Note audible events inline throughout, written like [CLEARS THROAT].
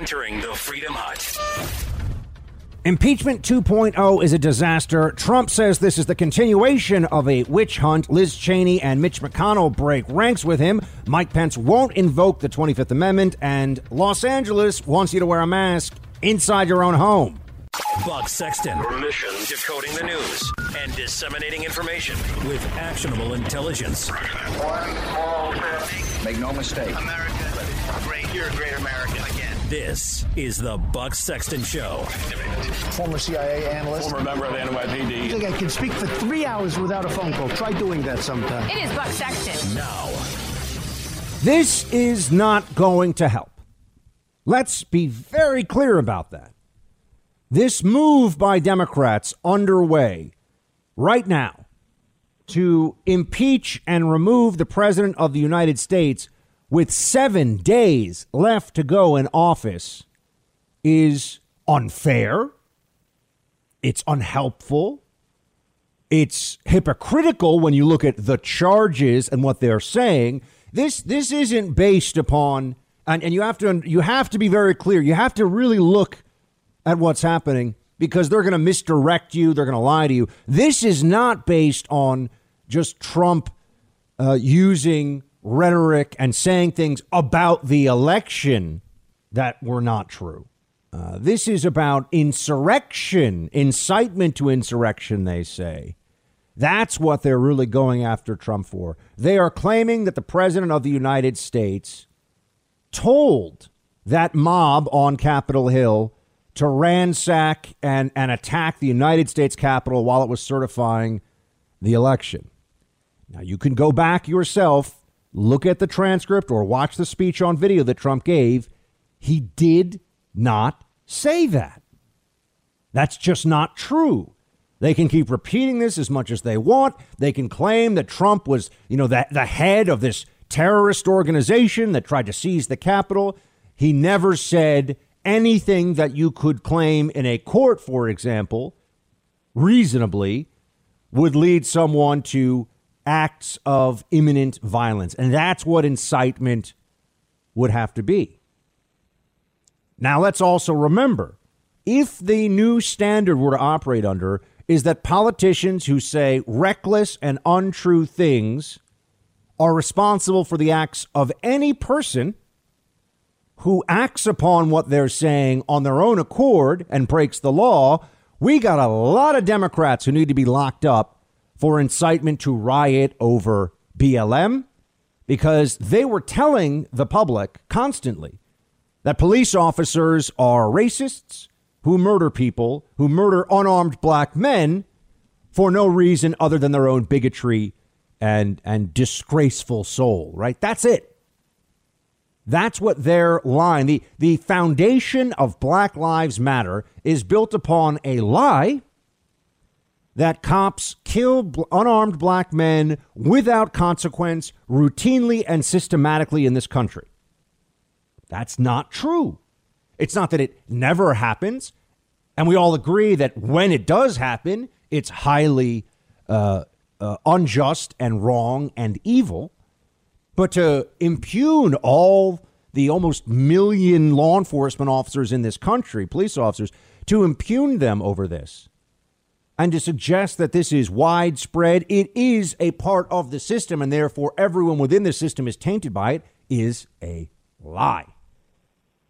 entering the Freedom Hut. Impeachment 2.0 is a disaster. Trump says this is the continuation of a witch hunt. Liz Cheney and Mitch McConnell break ranks with him. Mike Pence won't invoke the 25th Amendment. And Los Angeles wants you to wear a mask inside your own home. Buck Sexton. Mission decoding the news and disseminating information with actionable intelligence. One small. Make no mistake. America, great. You're a great American again. This is the Buck Sexton Show. Former CIA analyst. Former member of the NYPD. I think I can speak for three hours without a phone call. Try doing that sometime. It is Buck Sexton. Now, This is not going to help. Let's be very clear about that. This move by Democrats underway right now to impeach and remove the President of the United States with seven days left to go in office is unfair. It's unhelpful. It's hypocritical when you look at the charges and what they're saying. This this isn't based upon and, and you have to you have to be very clear. You have to really look at what's happening because they're going to misdirect you. They're going to lie to you. This is not based on just Trump uh, using rhetoric and saying things about the election that were not true. Uh, this is about insurrection, incitement to insurrection, they say. That's what they're really going after Trump for. They are claiming that the President of the United States told that mob on Capitol Hill to ransack and, and attack the United States Capitol while it was certifying the election. Now, you can go back yourself, look at the transcript, or watch the speech on video that Trump gave. He did not say that. That's just not true. They can keep repeating this as much as they want. They can claim that Trump was, you know, the, the head of this terrorist organization that tried to seize the Capitol. He never said anything that you could claim in a court, for example, reasonably would lead someone to acts of imminent violence. And that's what incitement would have to be. Now, let's also remember if the new standard we're to operate under is that politicians who say reckless and untrue things are responsible for the acts of any person who acts upon what they're saying on their own accord and breaks the law, we got a lot of Democrats who need to be locked up for incitement to riot over BLM because they were telling the public constantly that police officers are racists who murder people, who murder unarmed black men for no reason other than their own bigotry and and disgraceful soul, right? That's it. That's what their line, the, the foundation of Black Lives Matter is built upon a lie that cops kill unarmed black men without consequence routinely and systematically in this country. That's not true. It's not that it never happens. And we all agree that when it does happen, it's highly uh, uh, unjust and wrong and evil. But to impugn all the almost million law enforcement officers in this country, police officers, to impugn them over this and to suggest that this is widespread, it is a part of the system, and therefore everyone within the system is tainted by it, is a lie.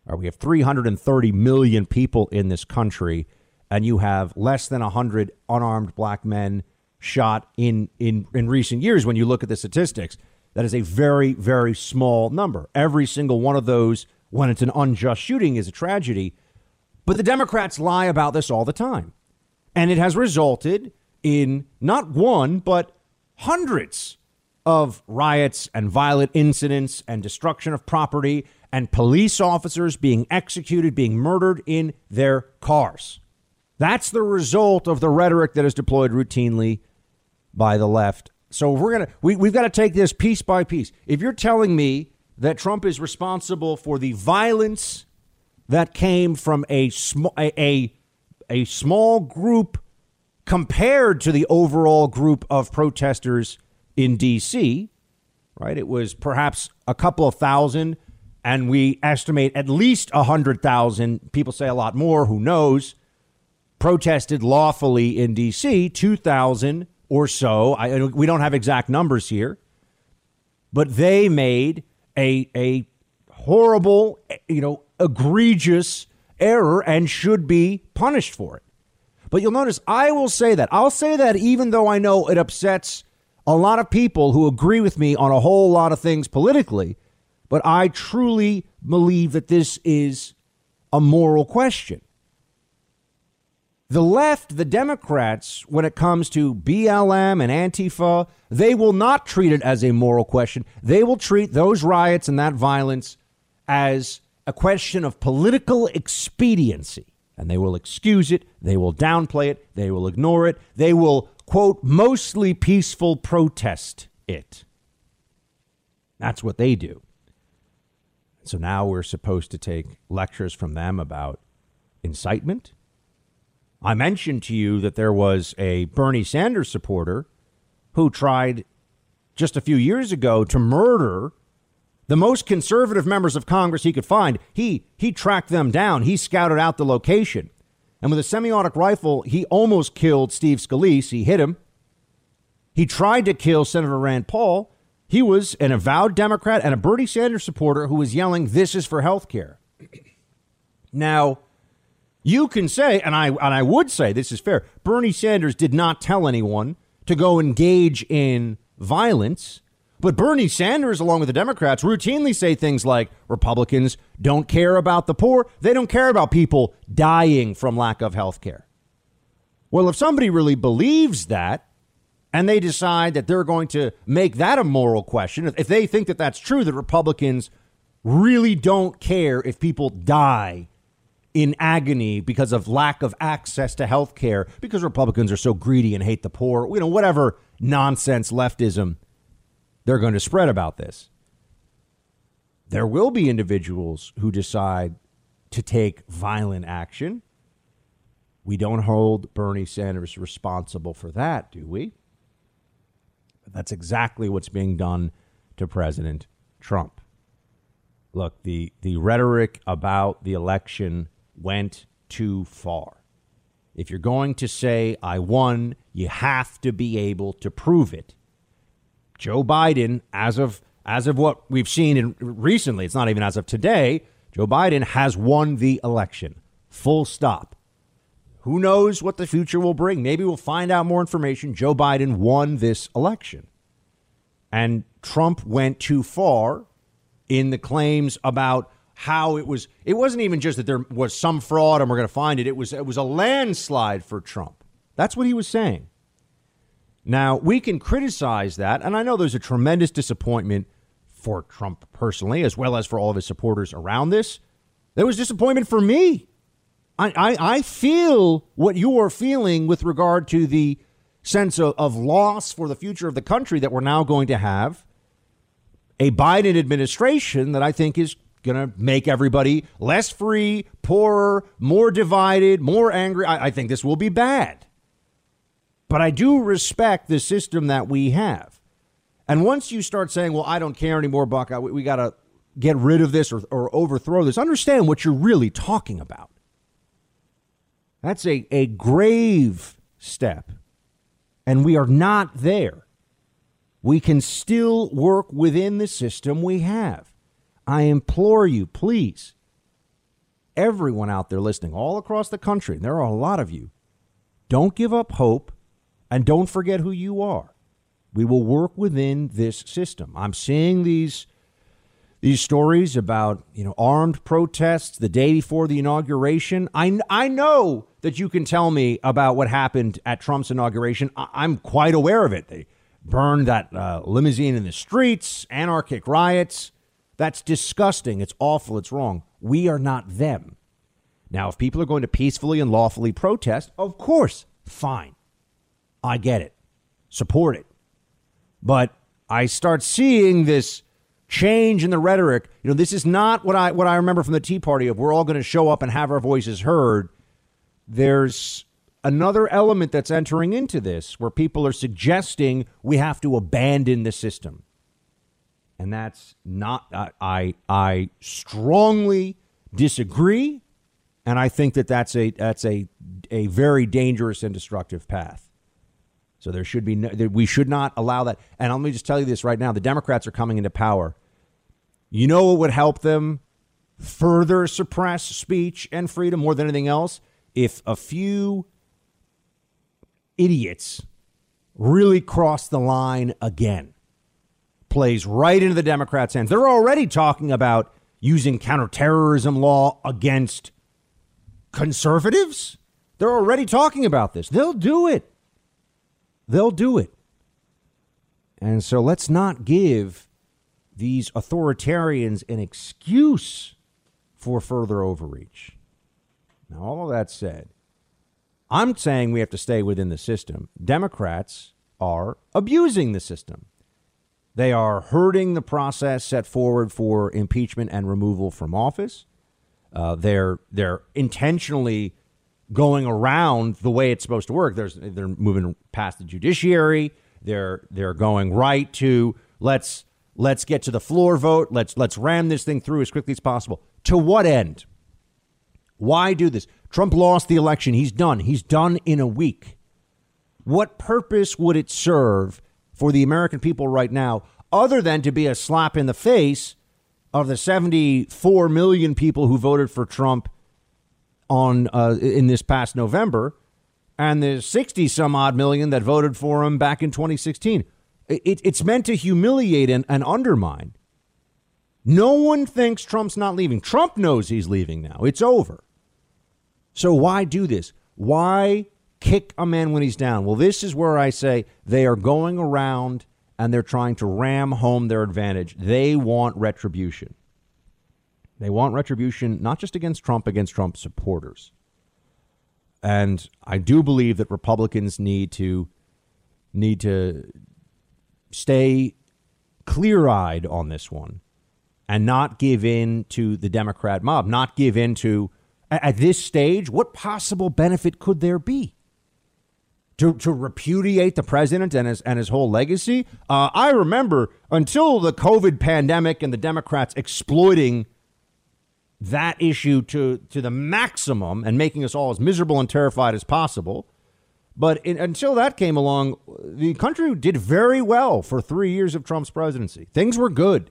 Or we have 330 million people in this country, and you have less than 100 unarmed black men shot in, in, in recent years when you look at the statistics. That is a very, very small number. Every single one of those, when it's an unjust shooting, is a tragedy. But the Democrats lie about this all the time. And it has resulted in not one, but hundreds of riots and violent incidents and destruction of property and police officers being executed, being murdered in their cars. That's the result of the rhetoric that is deployed routinely by the left. So we're gonna we, we've got to take this piece by piece. If you're telling me that Trump is responsible for the violence that came from a small a, a a small group compared to the overall group of protesters in D.C., right? It was perhaps a couple of thousand and we estimate at least 100,000, people say a lot more, who knows, protested lawfully in D.C., 2,000 or so. I, we don't have exact numbers here, but they made a, a horrible, you know, egregious error and should be punished for it. But you'll notice I will say that. I'll say that even though I know it upsets a lot of people who agree with me on a whole lot of things politically. But I truly believe that this is a moral question. The left, the Democrats, when it comes to BLM and Antifa, they will not treat it as a moral question. They will treat those riots and that violence as a question of political expediency. And they will excuse it, they will downplay it, they will ignore it, they will, quote, mostly peaceful protest it. That's what they do. So now we're supposed to take lectures from them about incitement. I mentioned to you that there was a Bernie Sanders supporter who tried just a few years ago to murder the most conservative members of Congress he could find. He he tracked them down. He scouted out the location. And with a semi-automatic rifle, he almost killed Steve Scalise. He hit him. He tried to kill Senator Rand Paul. He was an avowed Democrat and a Bernie Sanders supporter who was yelling, This is for health care. [CLEARS THROAT] Now, you can say, and I and I would say this is fair, Bernie Sanders did not tell anyone to go engage in violence. But Bernie Sanders, along with the Democrats, routinely say things like Republicans don't care about the poor. They don't care about people dying from lack of health care. Well, if somebody really believes that, and they decide that they're going to make that a moral question, if they think that that's true, that Republicans really don't care if people die in agony because of lack of access to health care, because Republicans are so greedy and hate the poor, you know, whatever nonsense leftism they're going to spread about this. There will be individuals who decide to take violent action. We don't hold Bernie Sanders responsible for that, do we? That's exactly what's being done to President Trump. Look, the, the rhetoric about the election went too far. If you're going to say, I won, you have to be able to prove it. Joe Biden, as of as of what we've seen in recently, it's not even as of today, Joe Biden has won the election. Full stop. Who knows what the future will bring? Maybe we'll find out more information. Joe Biden won this election. And Trump went too far in the claims about how it was it wasn't even just that there was some fraud and we're going to find it. It was it was a landslide for Trump. That's what he was saying. Now, we can criticize that, and I know there's a tremendous disappointment for Trump personally, as well as for all of his supporters around this. There was disappointment for me. I, I, I feel what you are feeling with regard to the sense of, of loss for the future of the country that we're now going to have a Biden administration that I think is going to make everybody less free, poorer, more divided, more angry. I, I think this will be bad. But I do respect the system that we have. And once you start saying, well, I don't care anymore, Buck, we, we got to get rid of this or, or overthrow this, understand what you're really talking about. That's a, a grave step and we are not there. We can still work within the system we have. I implore you, please, everyone out there listening all across the country, there are a lot of you, don't give up hope and don't forget who you are. We will work within this system. I'm seeing these these stories about you know armed protests the day before the inauguration. I I know that you can tell me about what happened at Trump's inauguration. I, am quite aware of it. They burned that uh, limousine in the streets, anarchic riots. That's disgusting. It's awful. It's wrong. We are not them. Now, if people are going to peacefully and lawfully protest, of course, fine. I get it. Support it. But I start seeing this change in the rhetoric. You know, this is not what I what I remember from the Tea Party of we're all going to show up and have our voices heard. There's another element that's entering into this where people are suggesting we have to abandon the system. And that's not, I, I, strongly disagree. And I think that that's a, that's a, a very dangerous and destructive path. So there should be no, we should not allow that. And let me just tell you this right now: the Democrats are coming into power. You know what would help them further suppress speech and freedom more than anything else? If a few idiots really cross the line again, plays right into the Democrats' hands. They're already talking about using counterterrorism law against conservatives. They're already talking about this. They'll do it they'll do it. And so let's not give these authoritarians an excuse for further overreach. Now, all of that said, I'm saying we have to stay within the system. Democrats are abusing the system. They are hurting the process set forward for impeachment and removal from office. Uh, they're they're intentionally going around the way it's supposed to work. There's they're moving past the judiciary. They're they're going right to let's let's get to the floor vote. Let's let's ram this thing through as quickly as possible. To what end? Why do this? Trump lost the election. He's done. He's done in a week. What purpose would it serve for the American people right now other than to be a slap in the face of the 74 million people who voted for Trump on uh, in this past November, and the 60 some odd million that voted for him back in 2016. It, it's meant to humiliate and, and undermine. No one thinks Trump's not leaving. Trump knows he's leaving now. It's over. So why do this? Why kick a man when he's down? Well, this is where I say they are going around and they're trying to ram home their advantage. They want retribution. They want retribution not just against Trump, against Trump supporters. And I do believe that Republicans need to need to stay clear-eyed on this one and not give in to the Democrat mob, not give in to at this stage, what possible benefit could there be? To, to repudiate the president and his and his whole legacy. Uh, I remember until the COVID pandemic and the Democrats exploiting that issue to, to the maximum and making us all as miserable and terrified as possible. But in, until that came along, the country did very well for three years of Trump's presidency. Things were good.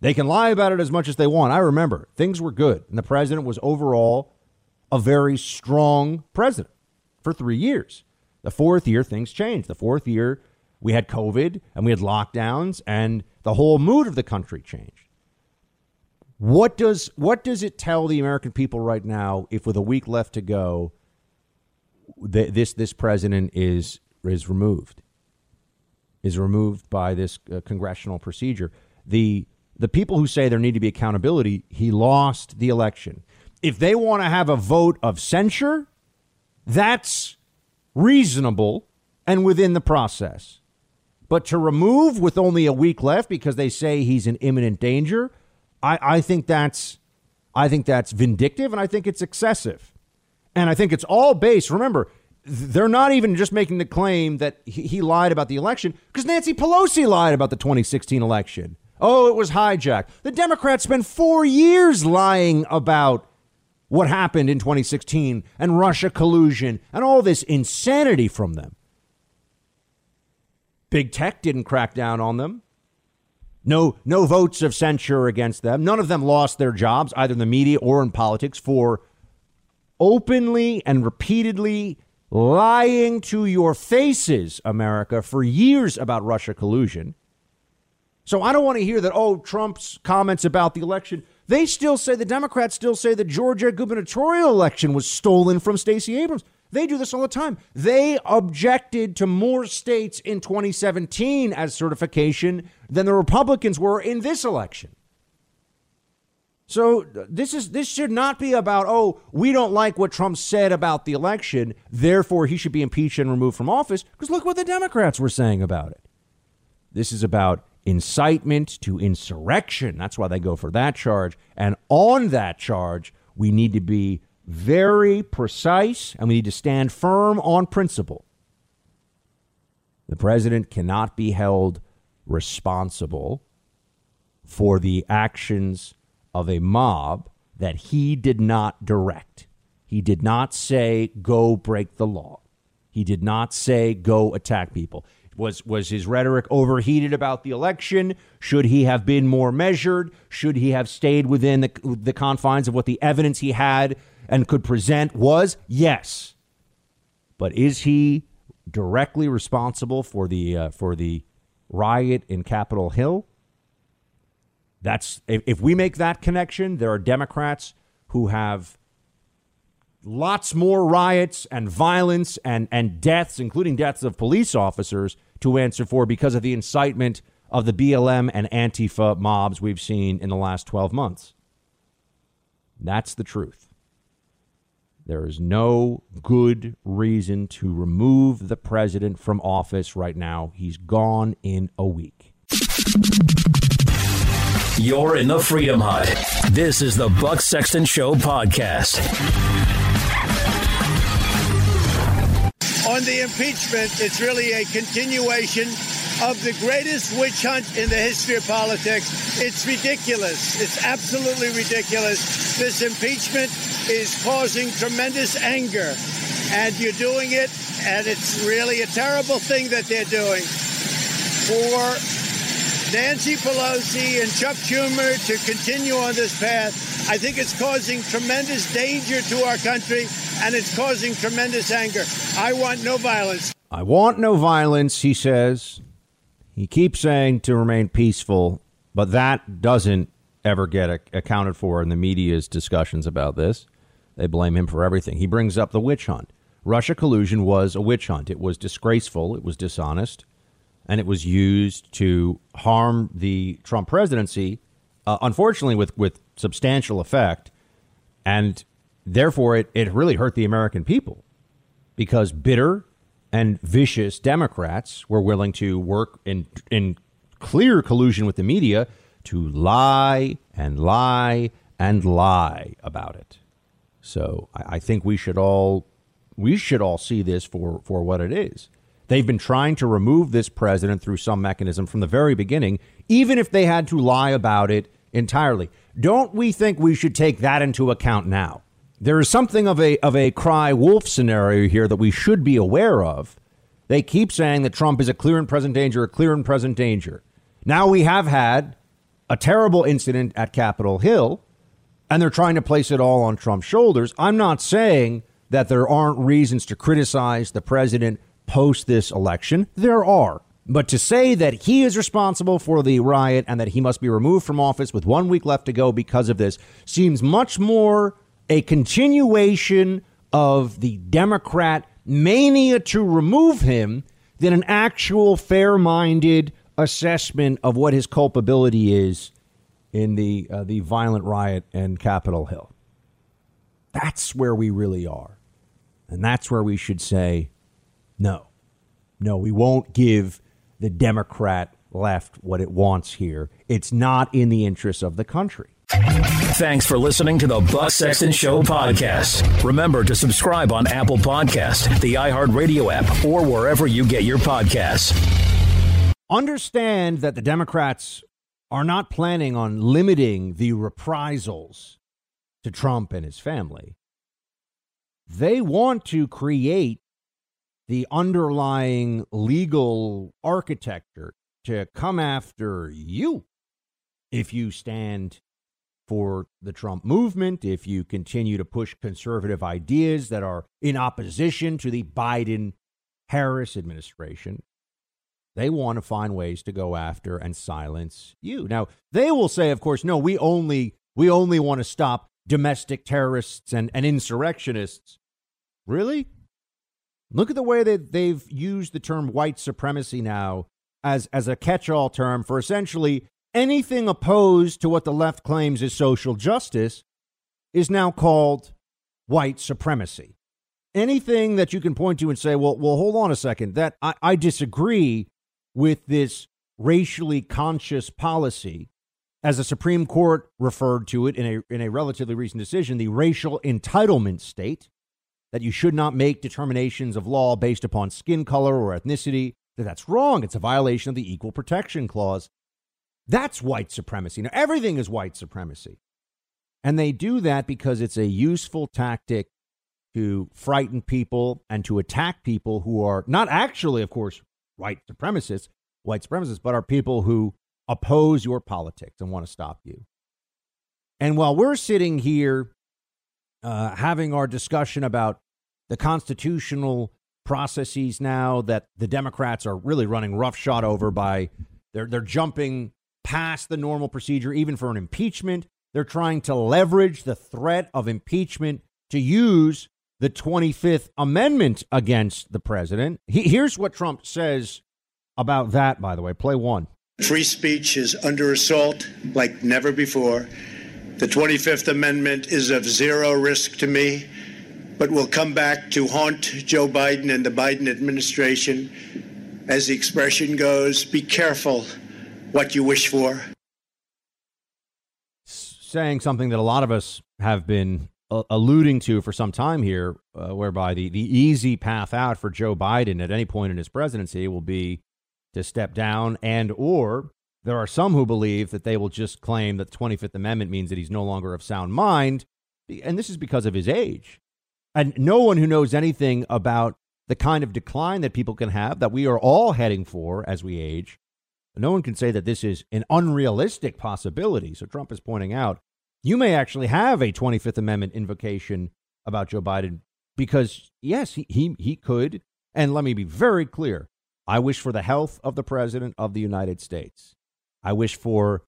They can lie about it as much as they want. I remember things were good. And the president was overall a very strong president for three years. The fourth year, things changed. The fourth year, we had COVID and we had lockdowns, and the whole mood of the country changed. What does what does it tell the American people right now if with a week left to go th- this this president is is removed? Is removed by this uh, congressional procedure. The the people who say there need to be accountability he lost the election. If they want to have a vote of censure that's reasonable and within the process. But to remove with only a week left because they say he's in imminent danger I, I think that's I think that's vindictive and I think it's excessive. And I think it's all based. Remember, they're not even just making the claim that he, he lied about the election because Nancy Pelosi lied about the 2016 election. Oh, it was hijacked. The Democrats spent four years lying about what happened in 2016 and Russia collusion and all this insanity from them. Big tech didn't crack down on them. No, no votes of censure against them. None of them lost their jobs, either in the media or in politics, for openly and repeatedly lying to your faces, America, for years about Russia collusion. So I don't want to hear that, oh, Trump's comments about the election. They still say, the Democrats still say the Georgia gubernatorial election was stolen from Stacey Abrams. They do this all the time. They objected to more states in 2017 as certification than the Republicans were in this election. So this is this should not be about oh we don't like what Trump said about the election therefore he should be impeached and removed from office because look what the Democrats were saying about it. This is about incitement to insurrection. That's why they go for that charge and on that charge we need to be very precise, and we need to stand firm on principle. The president cannot be held responsible for the actions of a mob that he did not direct. He did not say, go break the law. He did not say, go attack people. Was, was his rhetoric overheated about the election? Should he have been more measured? Should he have stayed within the, the confines of what the evidence he had and could present was? Yes. But is he directly responsible for the, uh, for the riot in Capitol Hill? That's if, if we make that connection, there are Democrats who have lots more riots and violence and, and deaths, including deaths of police officers, to answer for because of the incitement of the BLM and Antifa mobs we've seen in the last 12 months. That's the truth. There is no good reason to remove the president from office right now. He's gone in a week. You're in the Freedom Hut. This is the Buck Sexton Show podcast. On the impeachment, it's really a continuation of the greatest witch hunt in the history of politics. It's ridiculous. It's absolutely ridiculous. This impeachment is causing tremendous anger, and you're doing it, and it's really a terrible thing that they're doing. For Nancy Pelosi and Chuck Schumer to continue on this path, I think it's causing tremendous danger to our country and it's causing tremendous anger. I want no violence. I want no violence, he says. He keeps saying to remain peaceful, but that doesn't ever get accounted for in the media's discussions about this. They blame him for everything. He brings up the witch hunt. Russia collusion was a witch hunt. It was disgraceful, it was dishonest, and it was used to harm the Trump presidency, uh, unfortunately, with, with substantial effect. And therefore, it, it really hurt the American people because bitter and vicious Democrats were willing to work in, in clear collusion with the media to lie and lie and lie about it. So I, I think we should all we should all see this for, for what it is. They've been trying to remove this president through some mechanism from the very beginning, even if they had to lie about it entirely. Don't we think we should take that into account now? There is something of a of a cry wolf scenario here that we should be aware of. They keep saying that Trump is a clear and present danger, a clear and present danger. Now we have had a terrible incident at Capitol Hill, and they're trying to place it all on Trump's shoulders. I'm not saying that there aren't reasons to criticize the president post this election. There are. But to say that he is responsible for the riot and that he must be removed from office with one week left to go because of this seems much more a continuation of the Democrat mania to remove him than an actual fair minded assessment of what his culpability is in the, uh, the violent riot in Capitol Hill. That's where we really are. And that's where we should say, no, no, we won't give the Democrat left what it wants here. It's not in the interests of the country. Thanks for listening to the Buck Sexton Show podcast. Remember to subscribe on Apple Podcast, the iHeartRadio app, or wherever you get your podcasts. Understand that the Democrats are not planning on limiting the reprisals to Trump and his family. They want to create the underlying legal architecture to come after you if you stand for the Trump movement, if you continue to push conservative ideas that are in opposition to the Biden Harris administration, they want to find ways to go after and silence you. Now, they will say, of course, no, we only we only want to stop domestic terrorists and, and insurrectionists. Really? Look at the way that they've used the term white supremacy now as, as a catch all term for essentially anything opposed to what the left claims is social justice is now called white supremacy. Anything that you can point to and say, well, well, hold on a second, that I, I disagree with this racially conscious policy, as the Supreme Court referred to it in a in a relatively recent decision, the racial entitlement state, that you should not make determinations of law based upon skin color or ethnicity, that that's wrong. It's a violation of the Equal Protection Clause. That's white supremacy. Now, everything is white supremacy. And they do that because it's a useful tactic to frighten people and to attack people who are not actually, of course, white supremacists, white supremacists, but are people who oppose your politics and want to stop you. And while we're sitting here uh, having our discussion about the constitutional processes now that the Democrats are really running roughshod over by they're they're jumping past the normal procedure even for an impeachment. They're trying to leverage the threat of impeachment to use the 25th Amendment against the president. He, here's what Trump says about that, by the way. Play one. Free speech is under assault like never before. The 25th Amendment is of zero risk to me, but will come back to haunt Joe Biden and the Biden administration. As the expression goes, be careful what you wish for. Saying something that a lot of us have been uh, alluding to for some time here, uh, whereby the, the easy path out for Joe Biden at any point in his presidency will be to step down and or there are some who believe that they will just claim that the 25th Amendment means that he's no longer of sound mind. And this is because of his age. And no one who knows anything about the kind of decline that people can have, that we are all heading for as we age, no one can say that this is an unrealistic possibility. So Trump is pointing out you may actually have a 25th Amendment invocation about Joe Biden because, yes, he, he, he could. And let me be very clear I wish for the health of the President of the United States. I wish for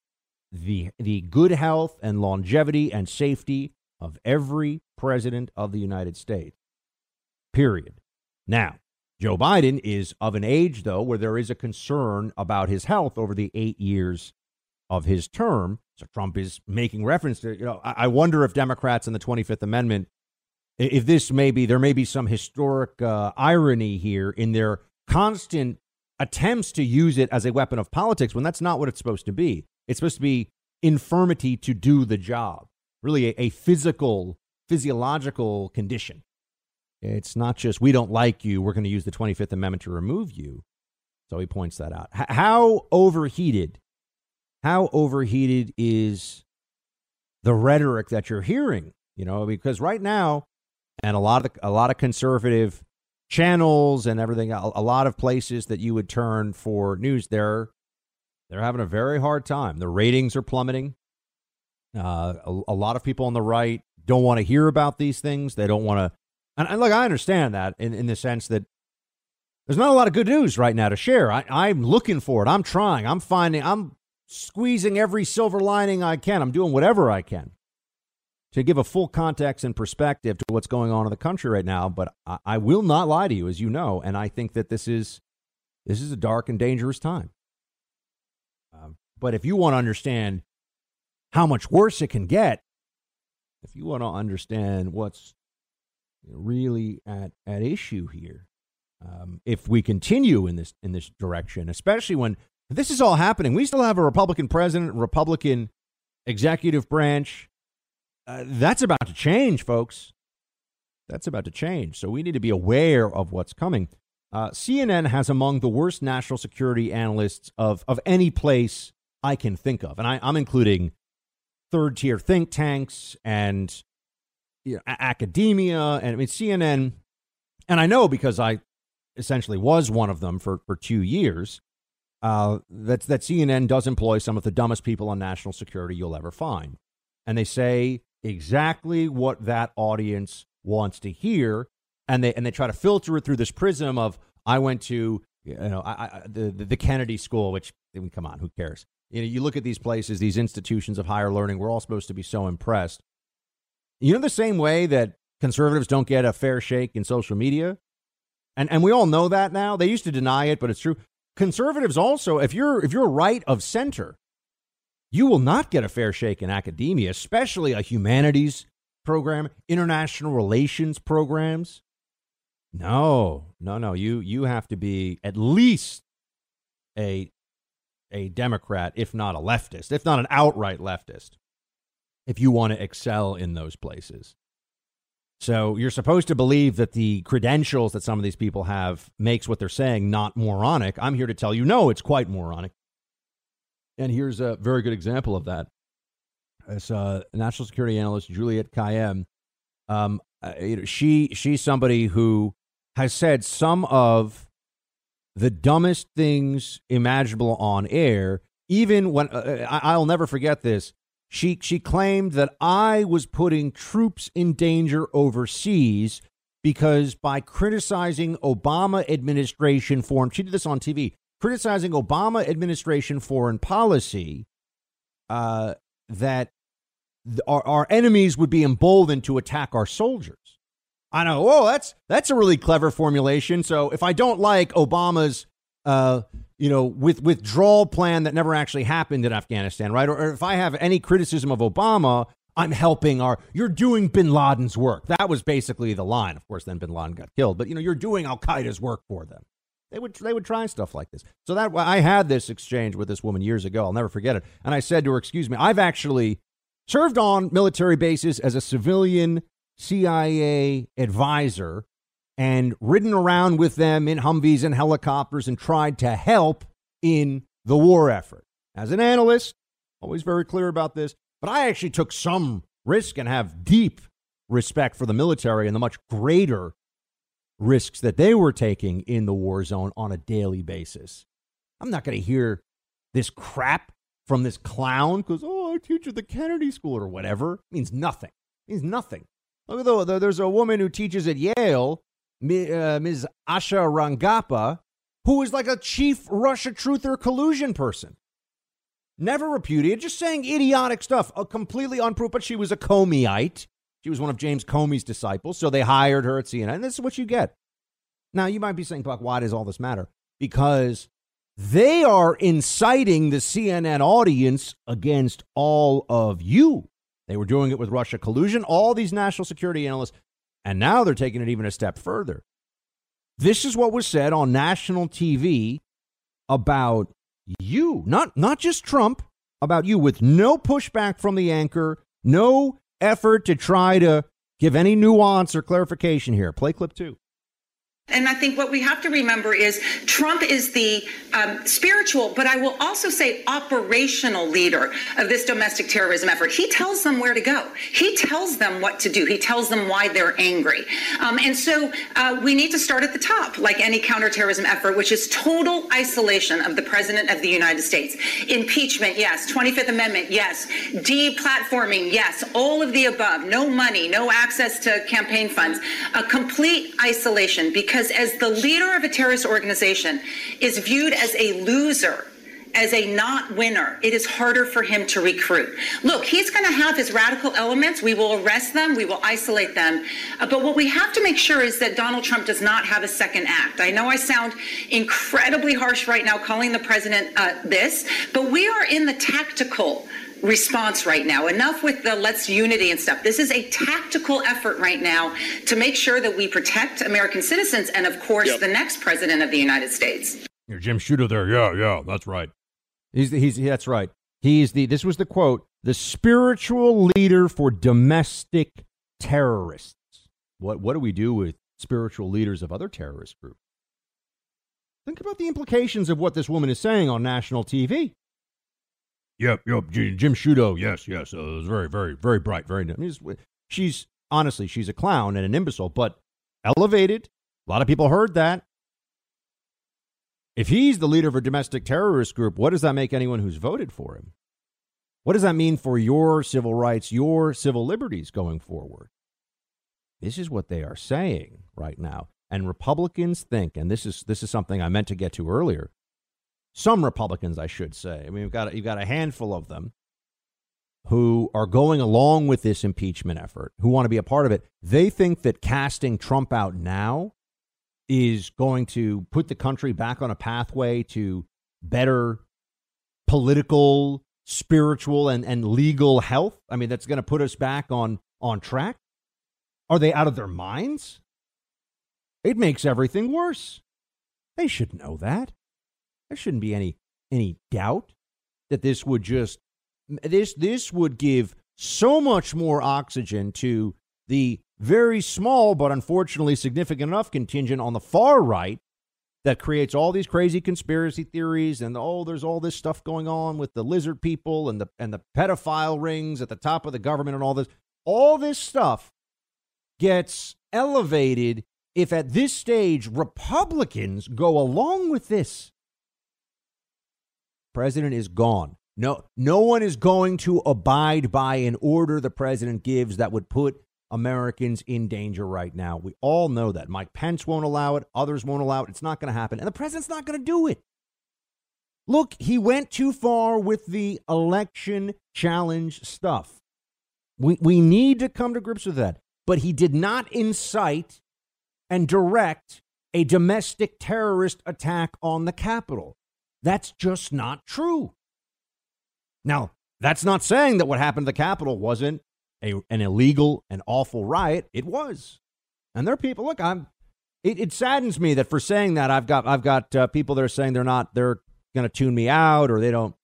the, the good health and longevity and safety of every president of the United States. Period. Now, Joe Biden is of an age, though, where there is a concern about his health over the eight years of his term. So Trump is making reference to, you know, I, wonder if Democrats in the 25th Amendment, if this may be, there may be some historic uh, irony here in their constant attempts to use it as a weapon of politics when that's not what it's supposed to be. It's supposed to be infirmity to do the job, really a, a physical, physiological condition. It's not just we don't like you, we're going to use the 25th Amendment to remove you. So he points that out. H- how overheated, how overheated is the rhetoric that you're hearing? You know, because right now, and a lot of the, a lot of conservative channels and everything, a, a lot of places that you would turn for news, they're they're having a very hard time. The ratings are plummeting. Uh, a, a, lot of people on the right don't want to hear about these things. They don't want to. And, and look, I understand that in, in the sense that there's not a lot of good news right now to share. I, I'm looking for it. I'm trying. I'm finding. I'm squeezing every silver lining I can. I'm doing whatever I can to give a full context and perspective to what's going on in the country right now. But I, I, will not lie to you, as you know, and I think that this is this is a dark and dangerous time. Um, but if you want to understand how much worse it can get, if you want to understand what's really at at issue here, um, if we continue in this in this direction, especially when this is all happening, we still have a Republican president, Republican executive branch uh, that's about to change, folks. That's about to change. So we need to be aware of what's coming. Uh, CNN has among the worst national security analysts of, of any place I can think of. And I, am including third tier think tanks and you know, academia. And I mean, CNN, and I know because I essentially was one of them for, for two years, uh, that, that CNN does employ some of the dumbest people on national security you'll ever find. And they say exactly what that audience wants to hear, and they and they try to filter it through this prism of I went to you know I, I, the the Kennedy School, which I mean, come on, who cares? You know, you look at these places, these institutions of higher learning. We're all supposed to be so impressed. You know, the same way that conservatives don't get a fair shake in social media, and and we all know that now. They used to deny it, but it's true. Conservatives also, if you're if you're right of center, you will not get a fair shake in academia, especially a humanities program, international relations programs. No, no, no. You you have to be at least a a Democrat, if not a leftist, if not an outright leftist, if you want to excel in those places. So you're supposed to believe that the credentials that some of these people have makes what they're saying not moronic. I'm here to tell you, no, it's quite moronic. And here's a very good example of that. It's uh, national security analyst Juliette Kayyem, um, uh, she she's somebody who has said some of the dumbest things imaginable on air. Even when uh, I'll never forget this, she she claimed that I was putting troops in danger overseas because by criticizing Obama administration foreign, she did this on TV, criticizing Obama administration foreign policy, uh, that our, our enemies would be emboldened to attack our soldiers. I know. Oh, that's that's a really clever formulation. So if I don't like Obama's, uh, you know, with withdrawal plan that never actually happened in Afghanistan, right? Or, or if I have any criticism of Obama, I'm helping our. You're doing Bin Laden's work. That was basically the line. Of course, then Bin Laden got killed, but you know, you're doing Al Qaeda's work for them. They would they would try stuff like this. So that I had this exchange with this woman years ago. I'll never forget it. And I said to her, "Excuse me, I've actually served on military bases as a civilian CIA advisor and ridden around with them in Humvees and helicopters and tried to help in the war effort. As an analyst, always very clear about this, but I actually took some risk and have deep respect for the military and the much greater risks that they were taking in the war zone on a daily basis. I'm not going to hear this crap from this clown because, oh, I teach at the Kennedy School or whatever. It means nothing. It means nothing. Look the, there's a woman who teaches at Yale, Ms. Uh, Asha Rangappa, who is like a chief Russia truther collusion person. Never repudiated, just saying idiotic stuff, a completely unproved. But she was a Comeyite. She was one of James Comey's disciples, so they hired her at CNN. And this is what you get. Now, you might be saying, Buck, why does all this matter? Because they are inciting the CNN audience against all of you. They were doing it with Russia collusion, all these national security analysts, and now they're taking it even a step further. This is what was said on national TV about you, not, not just Trump, about you, with no pushback from the anchor, no effort to try to give any nuance or clarification here. Play clip two. And I think what we have to remember is Trump is the um, spiritual, but I will also say operational leader of this domestic terrorism effort. He tells them where to go. He tells them what to do. He tells them why they're angry. Um, and so uh, we need to start at the top, like any counterterrorism effort, which is total isolation of the president of the United States. Impeachment, yes. 25th Amendment, yes. Deplatforming, yes. All of the above. No money, no access to campaign funds. A complete isolation because because as the leader of a terrorist organization is viewed as a loser as a not winner, it is harder for him to recruit. Look, he's going to have his radical elements. We will arrest them, we will isolate them. Uh, but what we have to make sure is that Donald Trump does not have a second act. I know I sound incredibly harsh right now calling the president uh, this, but we are in the tactical response right now. Enough with the let's unity and stuff. This is a tactical effort right now to make sure that we protect American citizens and, of course, yep. the next president of the United States. You're Jim Sciutto there. Yeah, yeah, that's right. He's, the, he's that's right. He's the this was the quote, the spiritual leader for domestic terrorists. What what do we do with spiritual leaders of other terrorist groups? Think about the implications of what this woman is saying on national TV. Yep, yep. Jim Sciutto. Yes, yes. Uh, it was very, very, very bright. Very. I mean, she's honestly, she's a clown and an imbecile, but elevated. A lot of people heard that. If he's the leader of a domestic terrorist group, what does that make anyone who's voted for him? What does that mean for your civil rights, your civil liberties going forward? This is what they are saying right now. And Republicans think, and this is this is something I meant to get to earlier some Republicans, I should say. I mean, you've got, you've got a handful of them who are going along with this impeachment effort, who want to be a part of it. They think that casting Trump out now is going to put the country back on a pathway to better political, spiritual, and, and legal health. I mean, that's going to put us back on, on track. Are they out of their minds? It makes everything worse. They should know that. There shouldn't be any any doubt that this would just this this would give so much more oxygen to the very small but unfortunately significant enough contingent on the far right that creates all these crazy conspiracy theories and oh there's all this stuff going on with the lizard people and the and the pedophile rings at the top of the government and all this all this stuff gets elevated if at this stage Republicans go along with this. President is gone. No, no one is going to abide by an order the president gives that would put Americans in danger right now. We all know that. Mike Pence won't allow it. Others won't allow it. It's not going to happen. And the president's not going to do it. Look, he went too far with the election challenge stuff. We, we need to come to grips with that. But he did not incite and direct a domestic terrorist attack on the Capitol. That's just not true. Now, that's not saying that what happened at the Capitol wasn't a, an illegal and awful riot. It was. And there are people, look, I'm, it, it saddens me that for saying that, I've got, I've got uh, people that are saying they're not, they're going to tune me out or they don't.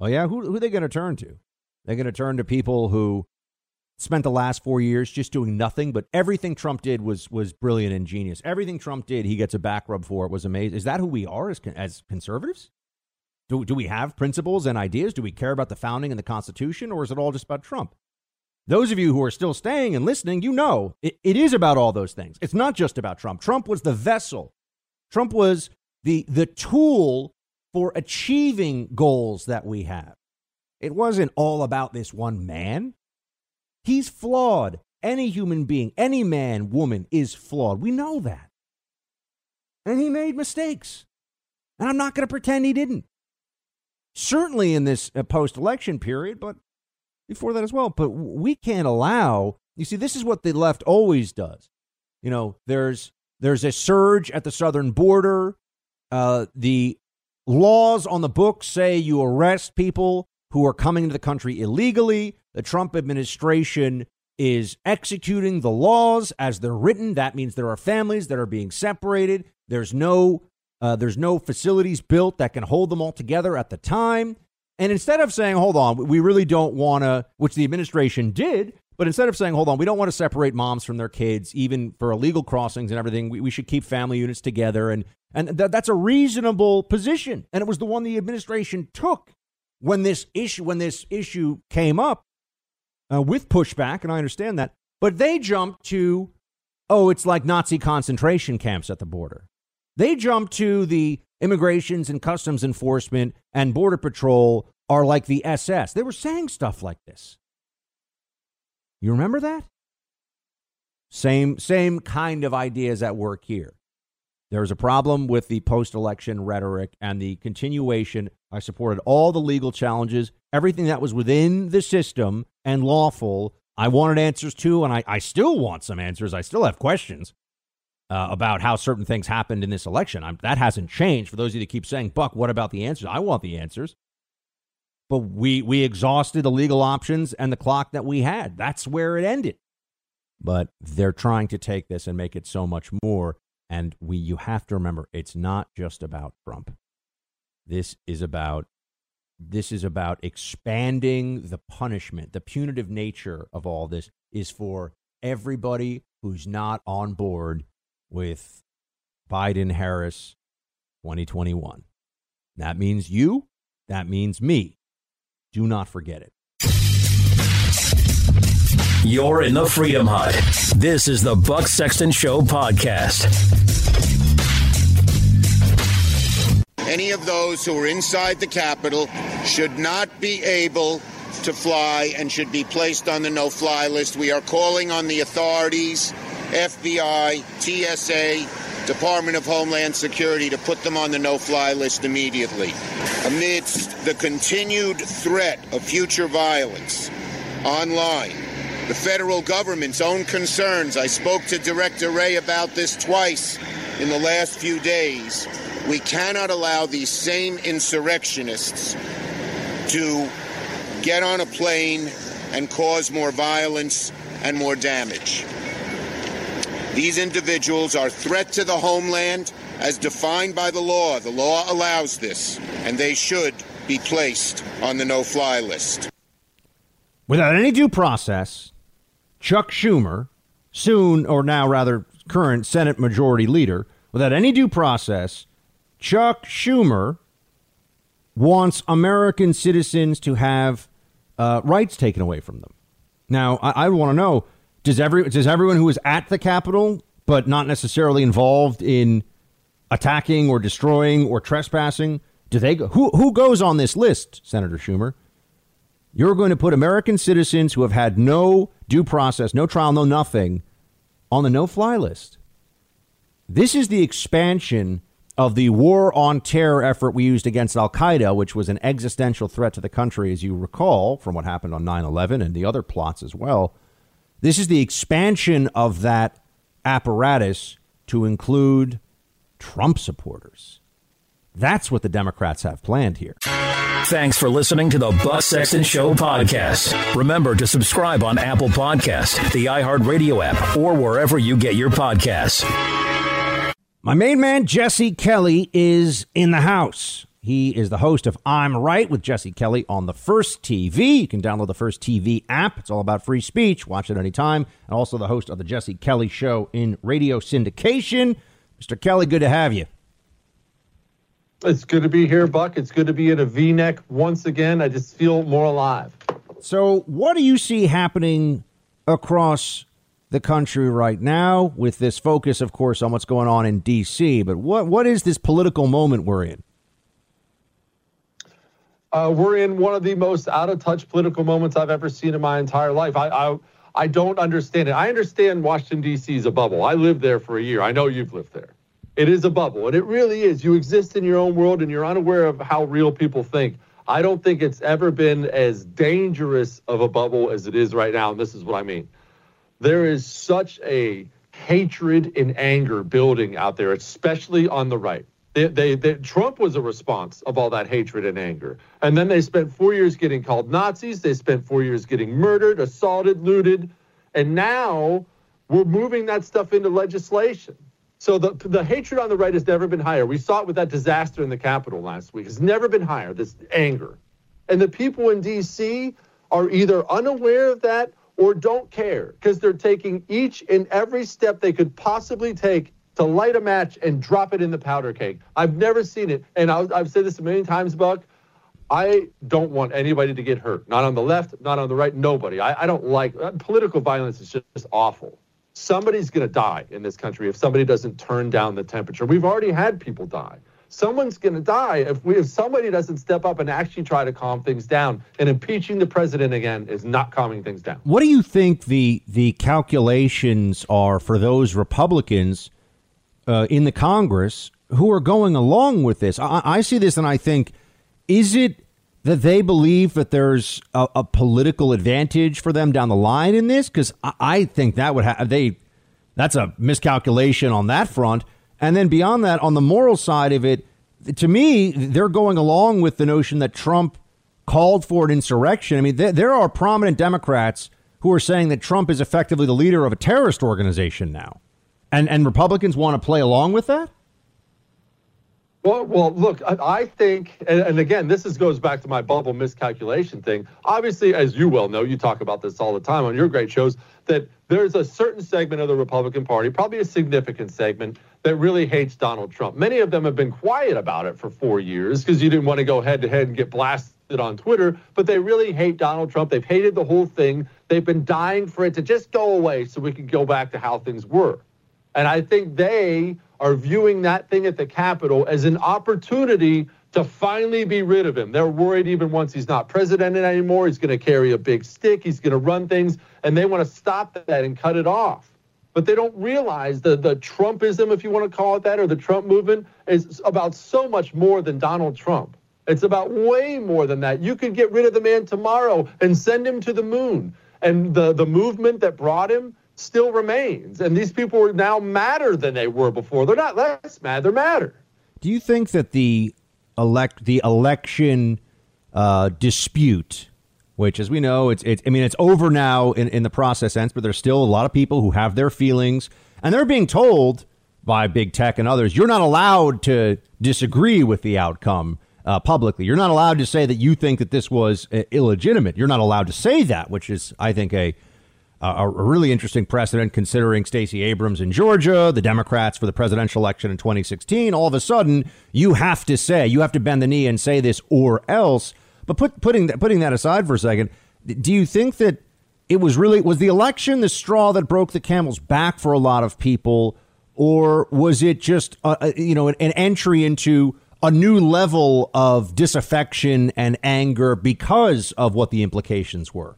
Oh, yeah. Who, who are they going to turn to? They're going to turn to people who spent the last four years just doing nothing, but everything Trump did was was brilliant and genius. Everything Trump did, he gets a back rub for. It was amazing. Is that who we are as as conservatives? Do, do we have principles and ideas? Do we care about the founding and the Constitution, or is it all just about Trump? Those of you who are still staying and listening, you know it, it is about all those things. It's not just about Trump. Trump was the vessel. Trump was the the tool for achieving goals that we have. It wasn't all about this one man. He's flawed. Any human being, any man, woman is flawed. We know that. And he made mistakes. And I'm not going to pretend he didn't certainly in this uh, post election period, but before that as well. But we can't allow, you see, this is what the left always does. You know, there's there's a surge at the southern border. Uh, the laws on the books say you arrest people who are coming into the country illegally. The Trump administration is executing the laws as they're written. That means there are families that are being separated. There's no uh, there's no facilities built that can hold them all together at the time. And instead of saying, hold on, we really don't want to, which the administration did, but instead of saying, hold on, we don't want to separate moms from their kids, even for illegal crossings and everything, we, we should keep family units together. And, and th- that's a reasonable position. And it was the one the administration took when this issue, when this issue came up uh, with pushback. And I understand that. But they jumped to, oh, it's like Nazi concentration camps at the border. They jumped to the immigrations and customs enforcement and border patrol are like the SS. They were saying stuff like this. You remember that? Same same kind of ideas at work here. There's a problem with the post-election rhetoric and the continuation. I supported all the legal challenges, everything that was within the system and lawful. I wanted answers to, and I, I still want some answers. I still have questions uh, about how certain things happened in this election. I'm, that hasn't changed. For those of you that keep saying, Buck, what about the answers? I want the answers. But we, we exhausted the legal options and the clock that we had. That's where it ended. But they're trying to take this and make it so much more. And we, you have to remember, it's not just about Trump. This is about this is about expanding the punishment. The punitive nature of all this is for everybody who's not on board with Biden Harris 2021. That means you, that means me. Do not forget it. You're in the Freedom Hut. This is the Buck Sexton Show podcast. Any of those who are inside the Capitol should not be able to fly and should be placed on the no fly list. We are calling on the authorities FBI, TSA, Department of Homeland Security to put them on the no fly list immediately. Amidst the continued threat of future violence online, the federal government's own concerns, I spoke to Director Wray about this twice in the last few days. We cannot allow these same insurrectionists to get on a plane and cause more violence and more damage. These individuals are threat to the homeland as defined by the law. The law allows this, and they should be placed on the no fly list. Without any due process, Chuck Schumer, soon or now rather current Senate Majority Leader, without any due process, Chuck Schumer wants American citizens to have uh, rights taken away from them. Now, I, I want to know does every does everyone who is at the Capitol but not necessarily involved in attacking or destroying or trespassing, do they go, who who goes on this list, Senator Schumer? You're going to put American citizens who have had no due process, no trial, no nothing on the no-fly list. This is the expansion of the war on terror effort we used against Al Qaeda, which was an existential threat to the country, as you recall from what happened on 9 11 and the other plots as well. This is the expansion of that apparatus to include Trump supporters. That's what the Democrats have planned here. Thanks for listening to the Buck Sexton Show podcast. Remember to subscribe on Apple Podcast, the iHeartRadio app, or wherever you get your podcasts. My main man, Jesse Kelly, is in the house. He is the host of I'm Right with Jesse Kelly on the First TV. You can download the First TV app. It's all about free speech. Watch it anytime. And also the host of the Jesse Kelly Show in radio syndication. Mr. Kelly, good to have you. It's good to be here, Buck. It's good to be in a V neck once again. I just feel more alive. So, what do you see happening across the country right now with this focus, of course, on what's going on in D.C.? But what, what is this political moment we're in? Uh, we're in one of the most out of touch political moments I've ever seen in my entire life. I, I, I don't understand it. I understand Washington, D.C. is a bubble. I lived there for a year. I know you've lived there. It is a bubble, and it really is. You exist in your own world, and you're unaware of how real people think. I don't think it's ever been as dangerous of a bubble as it is right now, and this is what I mean. There is such a hatred and anger building out there, especially on the right. They, they, they, Trump was a response of all that hatred and anger. And then they spent four years getting called Nazis. They spent four years getting murdered, assaulted, looted. And now we're moving that stuff into legislation. So the, the hatred on the right has never been higher. We saw it with that disaster in the Capitol last week. It's never been higher, this anger. And the people in D.C. are either unaware of that or don't care because they're taking each and every step they could possibly take to light a match and drop it in the powder keg. I've never seen it. And i have said this a million times, Buck. I don't want anybody to get hurt. Not on the left, not on the right, nobody. I, I don't like uh, political violence is just awful. Somebody's going to die in this country if somebody doesn't turn down the temperature. We've already had people die. Someone's going to die if we if somebody doesn't step up and actually try to calm things down. And impeaching the president again is not calming things down. What do you think the the calculations are for those Republicans uh, in the Congress who are going along with this. I, I, see this and I think, is it that they believe that there's a, a political advantage for them down the line in this? Because I, I, think that would have they. That's a miscalculation on that front. And then beyond that, on the moral side of it, to me, they're going along with the notion that Trump called for an insurrection. I mean, there, there are prominent Democrats who are saying that Trump is effectively the leader of a terrorist organization now. And and Republicans want to play along with that? Well, well, look, I think, and, and, again, this is goes back to my bubble miscalculation thing. Obviously, as you well know, you talk about this all the time on your great shows, that there's a certain segment of the Republican Party, probably a significant segment, that really hates Donald Trump. Many of them have been quiet about it for four years because you didn't want to go head to head and get blasted on Twitter, but they really hate Donald Trump. They've hated the whole thing. They've been dying for it to just go away so we can go back to how things were. And I think they are viewing that thing at the Capitol as an opportunity to finally be rid of him. They're worried even once he's not president anymore, he's going to carry a big stick, he's going to run things, and they want to stop that and cut it off. But they don't realize the, the Trumpism, if you want to call it that, or the Trump movement is about so much more than Donald Trump. It's about way more than that. You could get rid of the man tomorrow and send him to the moon. And the, the movement that brought him still remains. And these people are now madder than they were before. They're not less mad, they're madder. Do you think that the elect the election uh, dispute, which as we know, it's, it's I mean it's over now in, in the process sense, but there's still a lot of people who have their feelings and they're being told by big tech and others, you're not allowed to disagree with the outcome uh, publicly. You're not allowed to say that you think that this was uh, illegitimate. You're not allowed to say that, which is, I think, a uh, a really interesting precedent considering Stacey Abrams in Georgia, the Democrats for the presidential election in 2016. All of a sudden, you have to say, you have to bend the knee and say this or else. But put, putting that, putting that aside for a second, do you think that it was really was the election the straw that broke the camel's back for a lot of people, or was it just a, you know an, an entry into a new level of disaffection and anger because of what the implications were?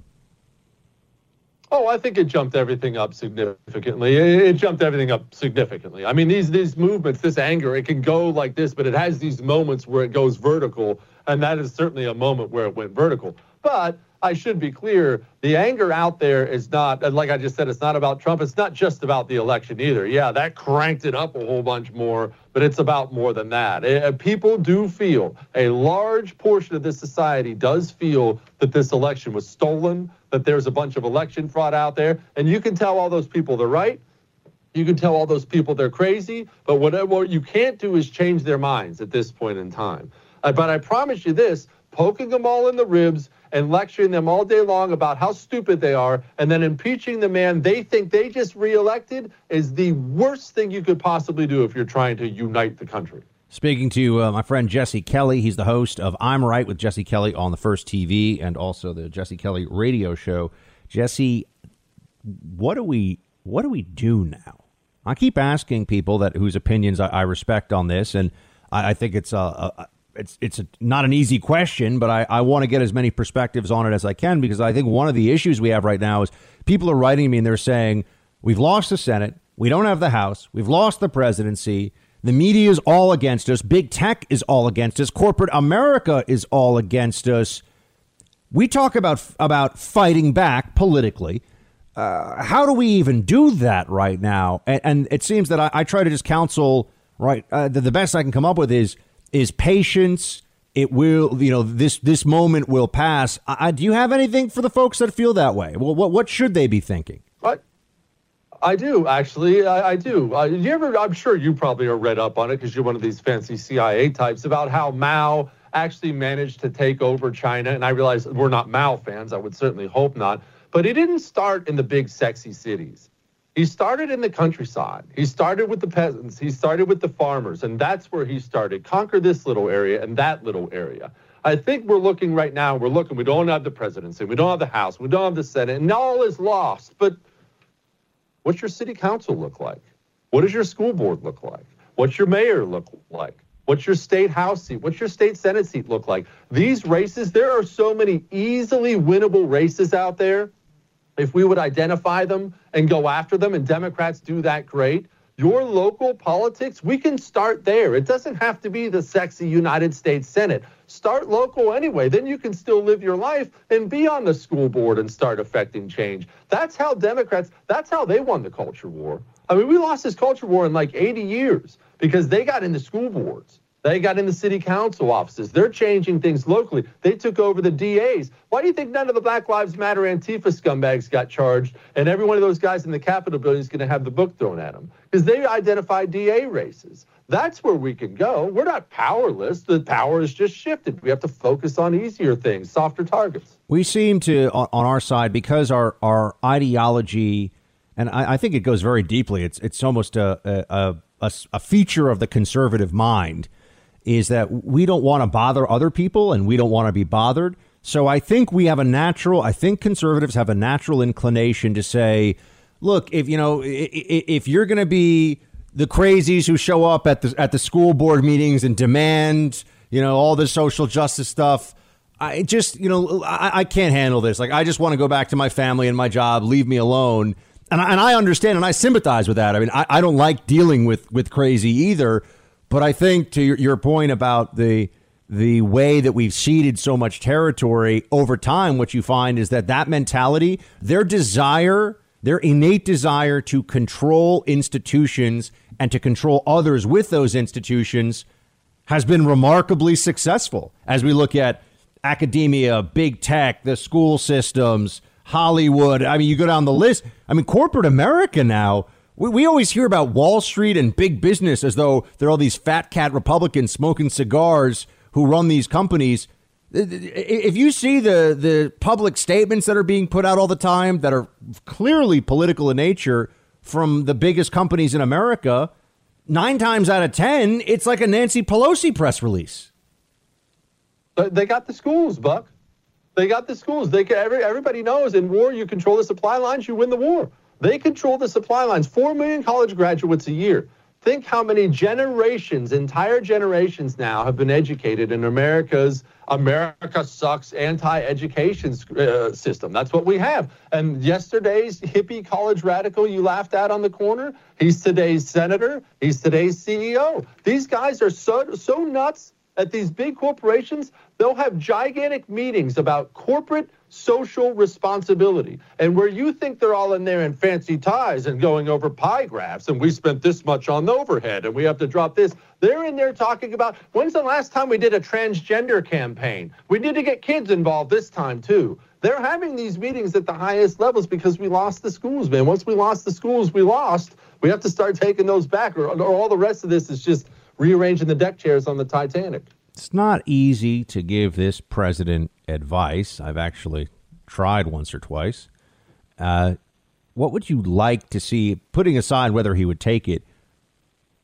Oh, I think it jumped everything up significantly. It, jumped everything up significantly. I mean, these these movements, this anger, it can go like this, but it has these moments where it goes vertical, and that is certainly a moment where it went vertical. But I should be clear the anger out there is not, and like I just said, it's not about Trump. It's not just about the election either. Yeah, that cranked it up a whole bunch more, but it's about more than that. It, eh, people do feel, a large portion of this society does feel that this election was stolen, that there's a bunch of election fraud out there. And you can tell all those people they're right. You can tell all those people they're crazy, but whatever you can't do is change their minds at this point in time. Uh, but I promise you this poking them all in the ribs and lecturing them all day long about how stupid they are and then impeaching the man they think they just reelected is the worst thing you could possibly do if you're trying to unite the country. Speaking to uh, my friend Jesse Kelly, he's the host of I'm Right with Jesse Kelly on the First TV and also the Jesse Kelly radio show. Jesse, what do we what do we do now? I keep asking people that whose opinions I, I respect on this, and I, I think it's a, a, it's it's a, not an easy question, but I, I want to get as many perspectives on it as I can because I think one of the issues we have right now is people are writing me and they're saying we've lost the Senate, we don't have the House, we've lost the presidency, the media is all against us, big tech is all against us, corporate America is all against us. We talk about about fighting back politically. Uh, how do we even do that right now? And, and it seems that I, I, try to just counsel. Right, uh, the, the best I can come up with is is patience. It will, you know, this this moment will pass. I, do you have anything for the folks that feel that way? Well, what what should they be thinking? I do actually. I, I do. Uh, you ever? I'm sure you probably are read up on it because you're one of these fancy CIA types about how Mao actually managed to take over China. And I realize we're not Mao fans. I would certainly hope not. But he didn't start in the big sexy cities. He started in the countryside. He started with the peasants. He started with the farmers, and that's where he started. Conquer this little area and that little area. I think we're looking right now. We're looking. We don't have the presidency. We don't have the House. We don't have the Senate, and all is lost. But what's your city council look like? What does your school board look like? What's your mayor look like? What's your state house seat? What's your state senate seat look like? These races, there are so many easily winnable races out there if we would identify them and go after them, and Democrats do that great, your local politics, we can start there. It doesn't have to be the sexy United States Senate. Start local anyway. Then you can still live your life and be on the school board and start affecting change. That's how Democrats, that's how they won the culture war. I mean, we lost this culture war in like 80 years because they got into school boards. They got in the city council offices. They're changing things locally. They took over the DAs. Why do you think none of the Black Lives Matter Antifa scumbags got charged and every one of those guys in the Capitol building is going to have the book thrown at them? Because they identify DA races. That's where we can go. We're not powerless. The power is just shifted. We have to focus on easier things, softer targets. We seem to, on our side, because our, our ideology, and I, I think it goes very deeply, it's, it's almost a, a, a, a feature of the conservative mind is that we don't want to bother other people and we don't want to be bothered. So I think we have a natural, I think conservatives have a natural inclination to say, look, if you know, if you're going to be the crazies who show up at the at the school board meetings and demand, you know, all the social justice stuff, I just, you know, I, I can't handle this. Like, I just want to go back to my family and my job. Leave me alone. And I, and I understand and I sympathize with that. I mean, I, I don't like dealing with with crazy either. But I think to your, your point about the the way that we've ceded so much territory over time, what you find is that that mentality, their desire, their innate desire to control institutions and to control others with those institutions has been remarkably successful. As we look at academia, big tech, the school systems, Hollywood, I mean, you go down the list. I mean, corporate America now we, we always hear about Wall Street and big business as though there are all these fat cat Republicans smoking cigars who run these companies. If you see the the public statements that are being put out all the time that are clearly political in nature from the biggest companies in America, nine times out of ten, it's like a Nancy Pelosi press release. But they got the schools, Buck. They got the schools. They can, every, everybody knows in war you control the supply lines, you win the war. They control the supply lines. Four million college graduates a year. Think how many generations, entire generations now, have been educated in America's America sucks anti-education uh, system. That's what we have. And yesterday's hippie college radical you laughed at on the corner, he's today's senator. He's today's CEO. These guys are so so nuts at these big corporations. They'll have gigantic meetings about corporate social responsibility. And where you think they're all in there in fancy ties and going over pie graphs and we spent this much on overhead and we have to drop this, they're in there talking about when's the last time we did a transgender campaign? We need to get kids involved this time too. They're having these meetings at the highest levels because we lost the schools, man. Once we lost the schools, we lost. We have to start taking those back, or, or all the rest of this is just rearranging the deck chairs on the Titanic. It's not easy to give this president advice. I've actually tried once or twice. Uh, what would you like to see, putting aside whether he would take it,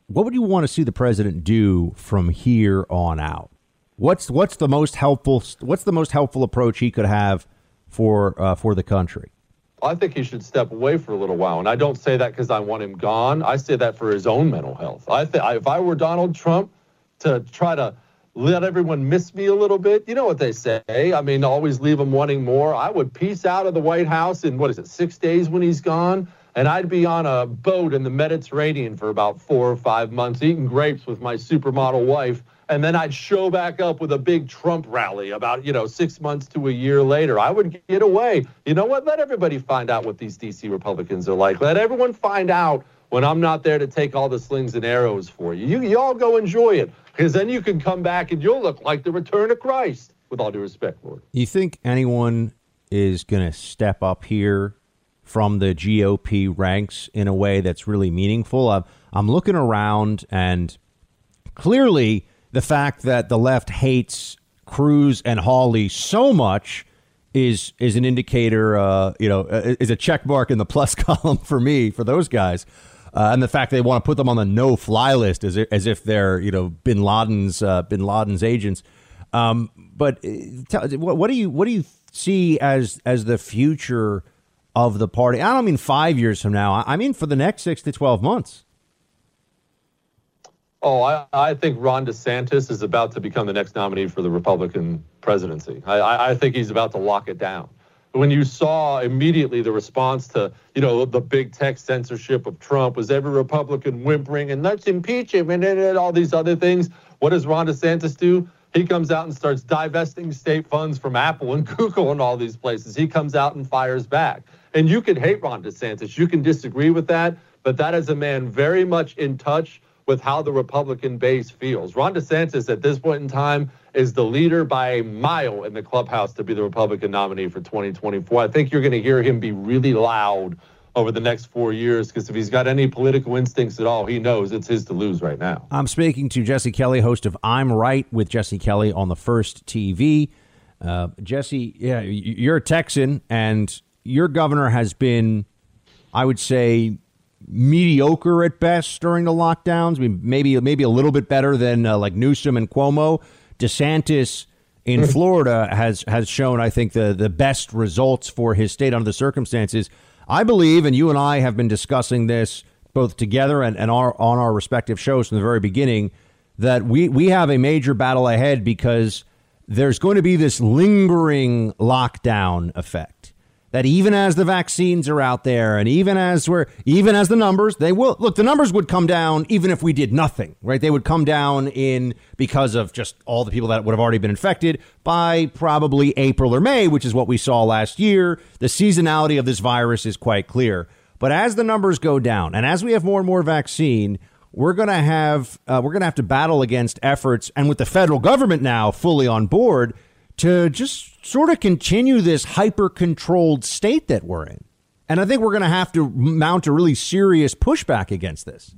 what would you want to see the president do from here on out? What's what's the most helpful what's the most helpful approach he could have for uh, for the country? I think he should step away for a little while, and I don't say that because I want him gone. I say that for his own mental health. I think if I were Donald Trump, to try to let everyone miss me a little bit. You know what they say. I mean, always leave them wanting more. I would peace out of the White House in, what is it, six days when he's gone? And I'd be on a boat in the Mediterranean for about four or five months, eating grapes with my supermodel wife. And then I'd show back up with a big Trump rally about, you know, six months to a year later. I would get away. You know what? Let everybody find out what these D.C. Republicans are like. Let everyone find out when I'm not there to take all the slings and arrows for you. You, you all go enjoy it because then you can come back and you'll look like the return of Christ. With all due respect, Lord. You think anyone is going to step up here from the GOP ranks in a way that's really meaningful? I'm, I'm looking around and clearly the fact that the left hates Cruz and Hawley so much is is an indicator, uh, you know, uh, is a check mark in the plus [LAUGHS] column for me for those guys. Uh, and the fact they want to put them on the no-fly list as as if they're you know Bin Laden's uh, Bin Laden's agents. Um, but uh, tell, what, what do you what do you see as as the future of the party? I don't mean five years from now. I mean for the next six to twelve months. Oh, I, I think Ron DeSantis is about to become the next nominee for the Republican presidency. I, I think he's about to lock it down when you saw immediately the response to, you know, the big tech censorship of Trump was every Republican whimpering and let's impeach him and, and all these other things. What does Ron DeSantis do? He comes out and starts divesting state funds from Apple and [LAUGHS] Google and all these places. He comes out and fires back. And you can hate Ron DeSantis. You can disagree with that. But that is a man very much in touch with how the Republican base feels. Ron DeSantis, at this point in time, is the leader by a mile in the clubhouse to be the Republican nominee for 2024. I think you're going to hear him be really loud over the next four years because if he's got any political instincts at all, he knows it's his to lose right now. I'm speaking to Jesse Kelly, host of I'm Right with Jesse Kelly on the First TV. Uh, Jesse, yeah, you're a Texan, and your governor has been, I would say, mediocre at best during the lockdowns. I mean, maybe maybe a little bit better than uh, like Newsom and Cuomo. DeSantis in Florida has has shown, I think, the the best results for his state under the circumstances. I believe, and you and I have been discussing this both together and, and our, on our respective shows from the very beginning, that we, we have a major battle ahead because there's going to be this lingering lockdown effect that even as the vaccines are out there and even as we're even as the numbers they will look the numbers would come down even if we did nothing right? They would come down in because of just all the people that would have already been infected by probably April or May which is what we saw last year. The seasonality of this virus is quite clear. But as the numbers go down and as we have more and more vaccine we're going to have uh, we're going to have to battle against efforts and with the federal government now fully on board to just sort of continue this hyper controlled state that we're in. And I think we're going to have to mount a really serious pushback against this.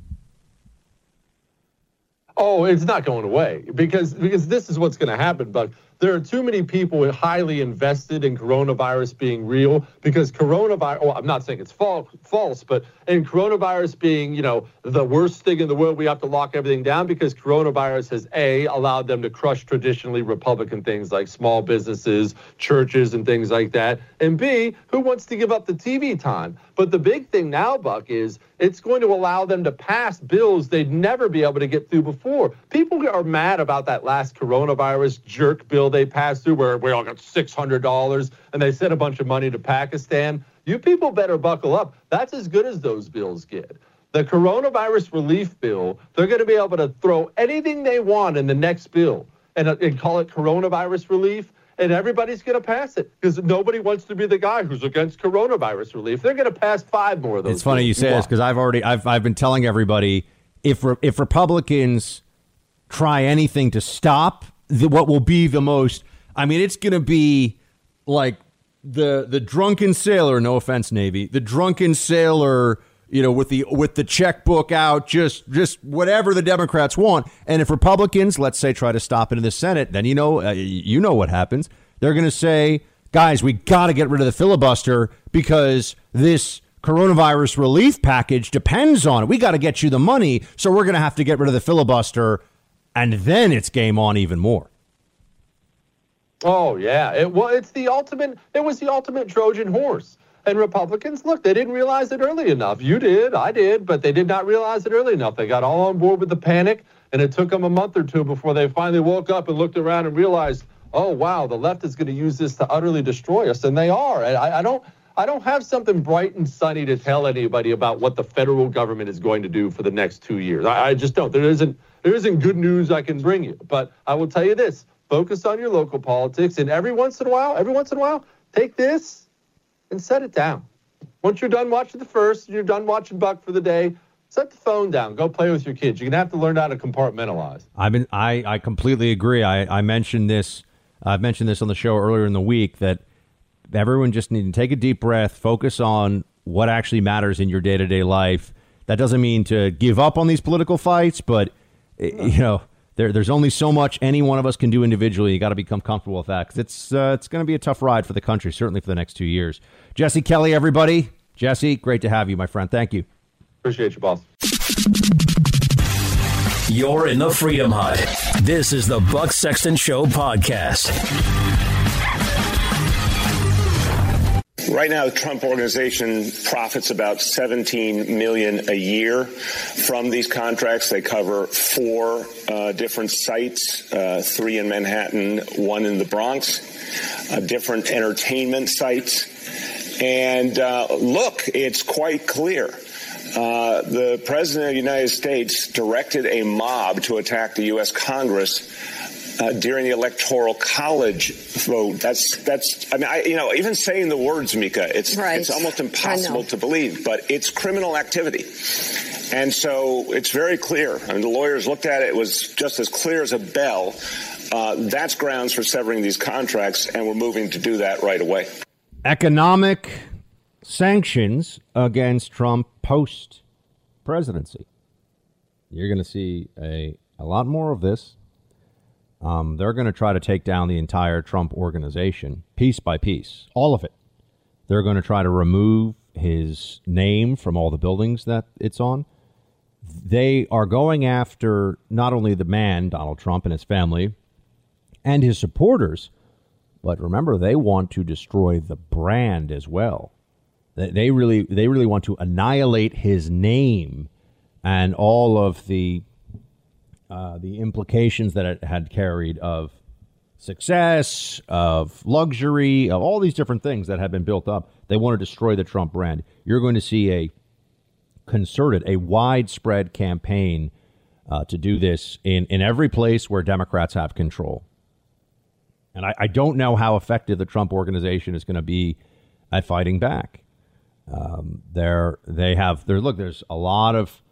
Oh, it's not going away because because this is what's going to happen. But there are too many people highly invested in coronavirus being real because coronavirus, well, oh, I'm not saying it's false, false, but in coronavirus being, you know, the worst thing in the world, we have to lock everything down because coronavirus has A, allowed them to crush traditionally Republican things like small businesses, churches, and things like that. And B, who wants to give up the TV time? But the big thing now, Buck, is it's going to allow them to pass bills they'd never be able to get through before. People are mad about that last coronavirus jerk bill they passed through where we all got $600 and they sent a bunch of money to Pakistan. You people better buckle up. That's as good as those bills get. The coronavirus relief bill, they're going to be able to throw anything they want in the next bill and, uh, and call it coronavirus relief and everybody's going to pass it because nobody wants to be the guy who's against coronavirus relief. They're going to pass five more of those. It's funny you say this because I've already I've I've been telling everybody if if Republicans try anything to stop the, what will be the most. I mean, it's going to be like the the drunken sailor. No offense, Navy. The drunken sailor. You know, with the with the checkbook out, just just whatever the Democrats want. And if Republicans, let's say, try to stop it in the Senate, then you know uh, you know what happens. They're going to say, guys, we got to get rid of the filibuster because this coronavirus relief package depends on it. We got to get you the money, so we're going to have to get rid of the filibuster, and then it's game on even more. Oh yeah, it well, it's the ultimate. It was the ultimate Trojan horse. And Republicans, look, they didn't realize it early enough. You did, I did, but they did not realize it early enough. They got all on board with the panic, and it took them a month or two before they finally woke up and looked around and realized, oh wow, the left is going to use this to utterly destroy us, and they are. And I, I don't. I don't have something bright and sunny to tell anybody about what the federal government is going to do for the next two years. I, I just don't. There isn't there isn't good news I can bring you. But I will tell you this: focus on your local politics, and every once in a while, every once in a while, take this and set it down. Once you're done watching the first, you're done watching Buck for the day. Set the phone down. Go play with your kids. You're gonna have to learn how to compartmentalize. I've been. I I completely agree. I I mentioned this. I've mentioned this on the show earlier in the week that everyone just need to take a deep breath, focus on what actually matters in your day to day life. That doesn't mean to give up on these political fights, but you know, there, there's only so much any one of us can do individually. You got to become comfortable with that because it's uh, it's going to be a tough ride for the country, certainly for the next two years. Jesse Kelly, everybody. Jesse, great to have you, my friend. Thank you. Appreciate you, boss. You're in the Freedom Hut. This is the Buck Sexton Show podcast. Right now, the Trump organization profits about 17 million a year from these contracts. They cover four uh, different sites, uh, three in Manhattan, one in the Bronx, uh, different entertainment sites. And uh, look, it's quite clear. Uh, the president of the United States directed a mob to attack the U.S. Congress uh, during the electoral college vote. That's that's. I mean, I, you know, even saying the words, Mika, it's Right. it's almost impossible to believe, but it's criminal activity. And so it's very clear. I mean, the lawyers looked at it; it was just as clear as a bell. Uh, that's grounds for severing these contracts, and we're moving to do that right away. Economic sanctions against Trump post presidency. You're going to see a, a lot more of this. Um, they're going to try to take down the entire Trump organization piece by piece, all of it. They're going to try to remove his name from all the buildings that it's on. They are going after not only the man, Donald Trump, and his family, and his supporters, but remember, they want to destroy the brand as well. They- really, they really want to annihilate his name and all of the uh, the implications that it had carried of success, of luxury, of all these different things that had been built up. They want to destroy the Trump brand. You're going to see a concerted, a widespread campaign uh, to do this in, in every place where Democrats have control. And I, I don't know how effective the Trump organization is going to be at fighting back. Um, they're, they have there. Look, there's a lot of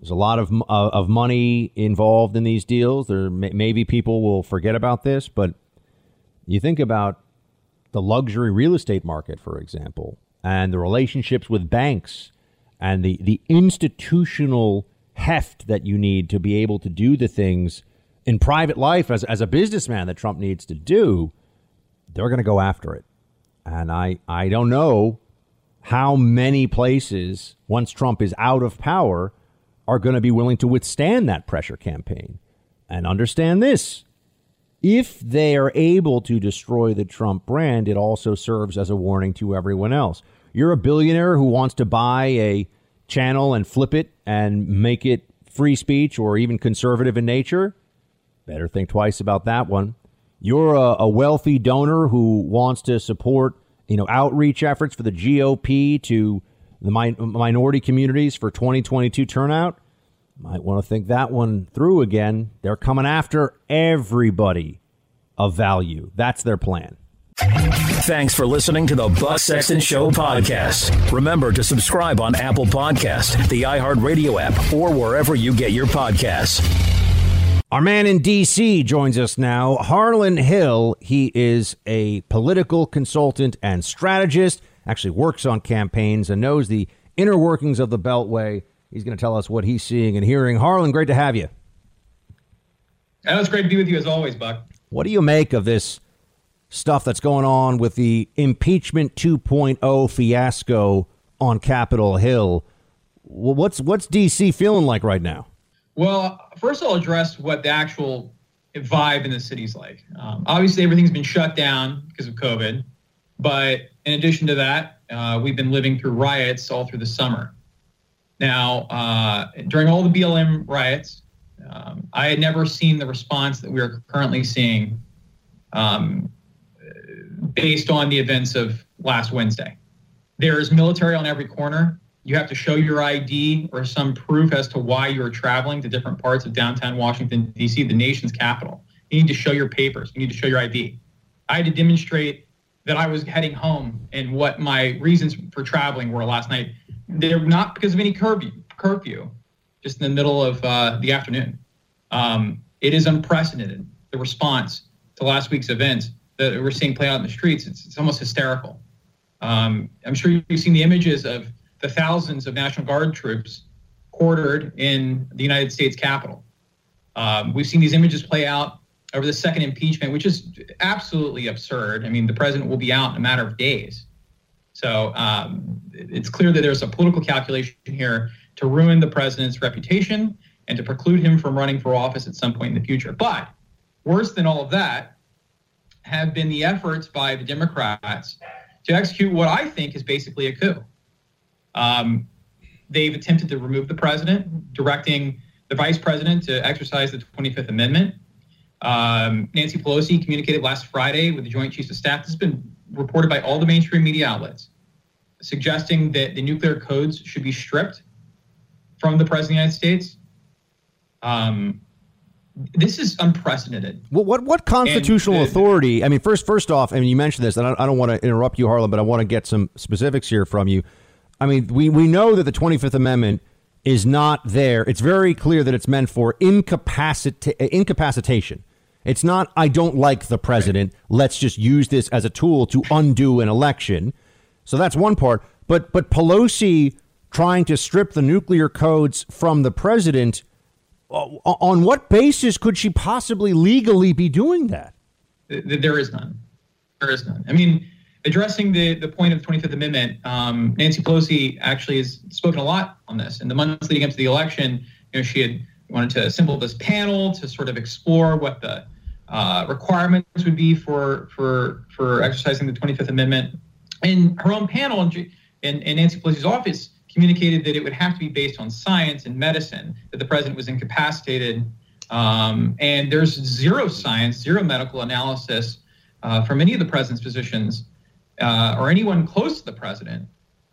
there's a lot of uh, of money involved in these deals. There may, maybe people will forget about this, but you think about the luxury real estate market, for example, and the relationships with banks and the, the institutional heft that you need to be able to do the things in private life as, as a businessman that Trump needs to do, they're going to go after it. And I, I don't know how many places, once Trump is out of power, are going to be willing to withstand that pressure campaign. And understand this if they are able to destroy the Trump brand, it also serves as a warning to everyone else. You're a billionaire who wants to buy a channel and flip it and make it free speech or even conservative in nature. Better think twice about that one. You're a, a wealthy donor who wants to support, you know, outreach efforts for the GOP to the mi- minority communities for 2022 turnout. Might want to think that one through again. They're coming after everybody of value. That's their plan. Thanks for listening to the Buck Sexton Show podcast. Remember to subscribe on Apple Podcast, the iHeartRadio app, or wherever you get your podcasts. Our man in D.C. joins us now, Harlan Hill. He is a political consultant and strategist, actually works on campaigns and knows the inner workings of the Beltway. He's going to tell us what he's seeing and hearing. Harlan, great to have you. Oh, it's great to be with you as always, Buck. What do you make of this stuff that's going on with the impeachment 2.0 fiasco on Capitol Hill? What's what's DC feeling like right now? Well, first I'll address what the actual vibe in the city's like. Um, obviously, everything's been shut down because of COVID, but in addition to that, uh, we've been living through riots all through the summer. Now, uh, during all the BLM riots, um, I had never seen the response that we are currently seeing um, based on the events of last Wednesday. There is military on every corner. You have to show your ID or some proof as to why you are traveling to different parts of downtown Washington, D.C., the nation's capital. You need to show your papers. You need to show your ID. I had to demonstrate that I was heading home and what my reasons for traveling were last night. They're not because of any curfew, curfew just in the middle of uh, the afternoon. Um, it is unprecedented, the response to last week's events that we're seeing play out in the streets. It's, it's almost hysterical. Um, I'm sure you've seen the images of the thousands of National Guard troops quartered in the United States Capitol. Um, we've seen these images play out over the second impeachment, which is absolutely absurd. I mean, the president will be out in a matter of days. So um, it's clear that there's a political calculation here to ruin the president's reputation and to preclude him from running for office at some point in the future. But worse than all of that have been the efforts by the Democrats to execute what I think is basically a coup. Um, they've attempted to remove the president, directing the vice president to exercise the 25th Amendment. Um, Nancy Pelosi communicated last Friday with the Joint Chiefs of Staff. This has been reported by all the mainstream media outlets, suggesting that the nuclear codes should be stripped from the president of the United States. Um, this is unprecedented. Well, what what constitutional the, authority? I mean, first first off, I mean, you mentioned this, and I, I don't want to interrupt you, Harlan, but I want to get some specifics here from you. I mean, we we know that the Twenty Fifth Amendment is not there. It's very clear that it's meant for incapacita- incapacitation. It's not. I don't like the president. Let's just use this as a tool to undo an election. So that's one part. But but Pelosi trying to strip the nuclear codes from the president on what basis could she possibly legally be doing that? There is none. There is none. I mean, addressing the, the point of the 25th Amendment, um, Nancy Pelosi actually has spoken a lot on this. In the months leading up to the election, you know, she had wanted to assemble this panel to sort of explore what the uh, requirements would be for for for exercising the 25th Amendment. In her own panel, in, in Nancy Pelosi's office, communicated that it would have to be based on science and medicine, that the president was incapacitated. Um, and there's zero science, zero medical analysis uh, from any of the president's physicians uh, or anyone close to the president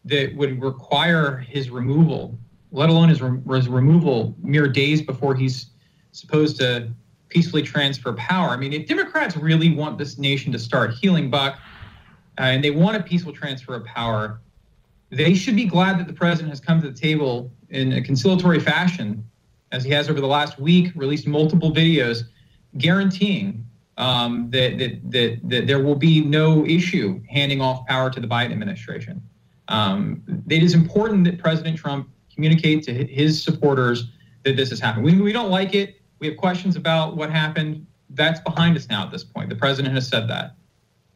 that would require his removal, let alone his, re- his removal mere days before he's supposed to peacefully transfer power. I mean, if Democrats really want this nation to start healing, Buck, uh, and they want a peaceful transfer of power, they should be glad that the president has come to the table in a conciliatory fashion, as he has over the last week, released multiple videos guaranteeing um, that, that, that, that there will be no issue handing off power to the Biden administration. Um, it is important that President Trump communicate to his supporters that this has happened. We, we don't like it. We have questions about what happened. That's behind us now at this point. The president has said that.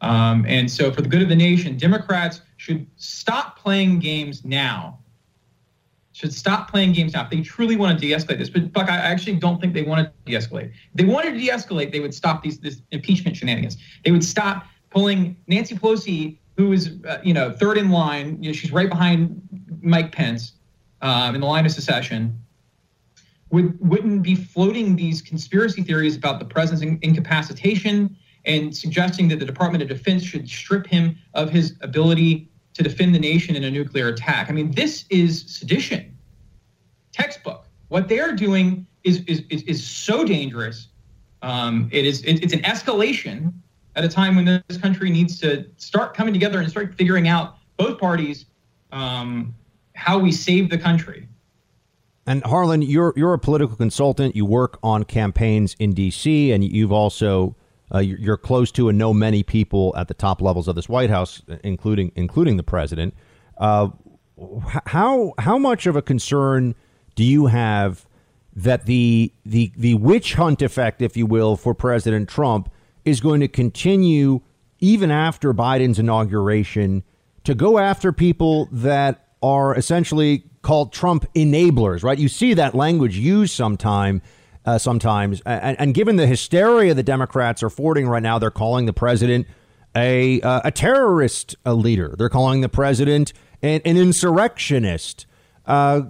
Um, and so, for the good of the nation, Democrats should stop playing games now. Should stop playing games now. If they truly want to de-escalate this, but Buck, I actually don't think they want to de-escalate. They wanted to de-escalate, they would stop these this impeachment shenanigans. They would stop pulling Nancy Pelosi, who is uh, you know third in line. You know, she's right behind Mike Pence um, in the line of secession. Would wouldn't be floating these conspiracy theories about the president's in- incapacitation and suggesting that the Department of Defense should strip him of his ability to defend the nation in a nuclear attack. I mean, this is sedition, textbook. What they are doing is is is, is so dangerous. Um, it is it, it's an escalation at a time when this country needs to start coming together and start figuring out both parties um, how we save the country. And Harlan, you're you're a political consultant. You work on campaigns in D.C. and you've also uh, you're close to and know many people at the top levels of this White House, including including the president. Uh, how how much of a concern do you have that the the the witch hunt effect, if you will, for President Trump is going to continue even after Biden's inauguration to go after people that are essentially called Trump enablers, right? You see that language used sometime, uh, sometimes, and, and, given the hysteria the Democrats are affording right now, they're calling the president a uh, a terrorist a leader. They're calling the president an, an insurrectionist. Uh,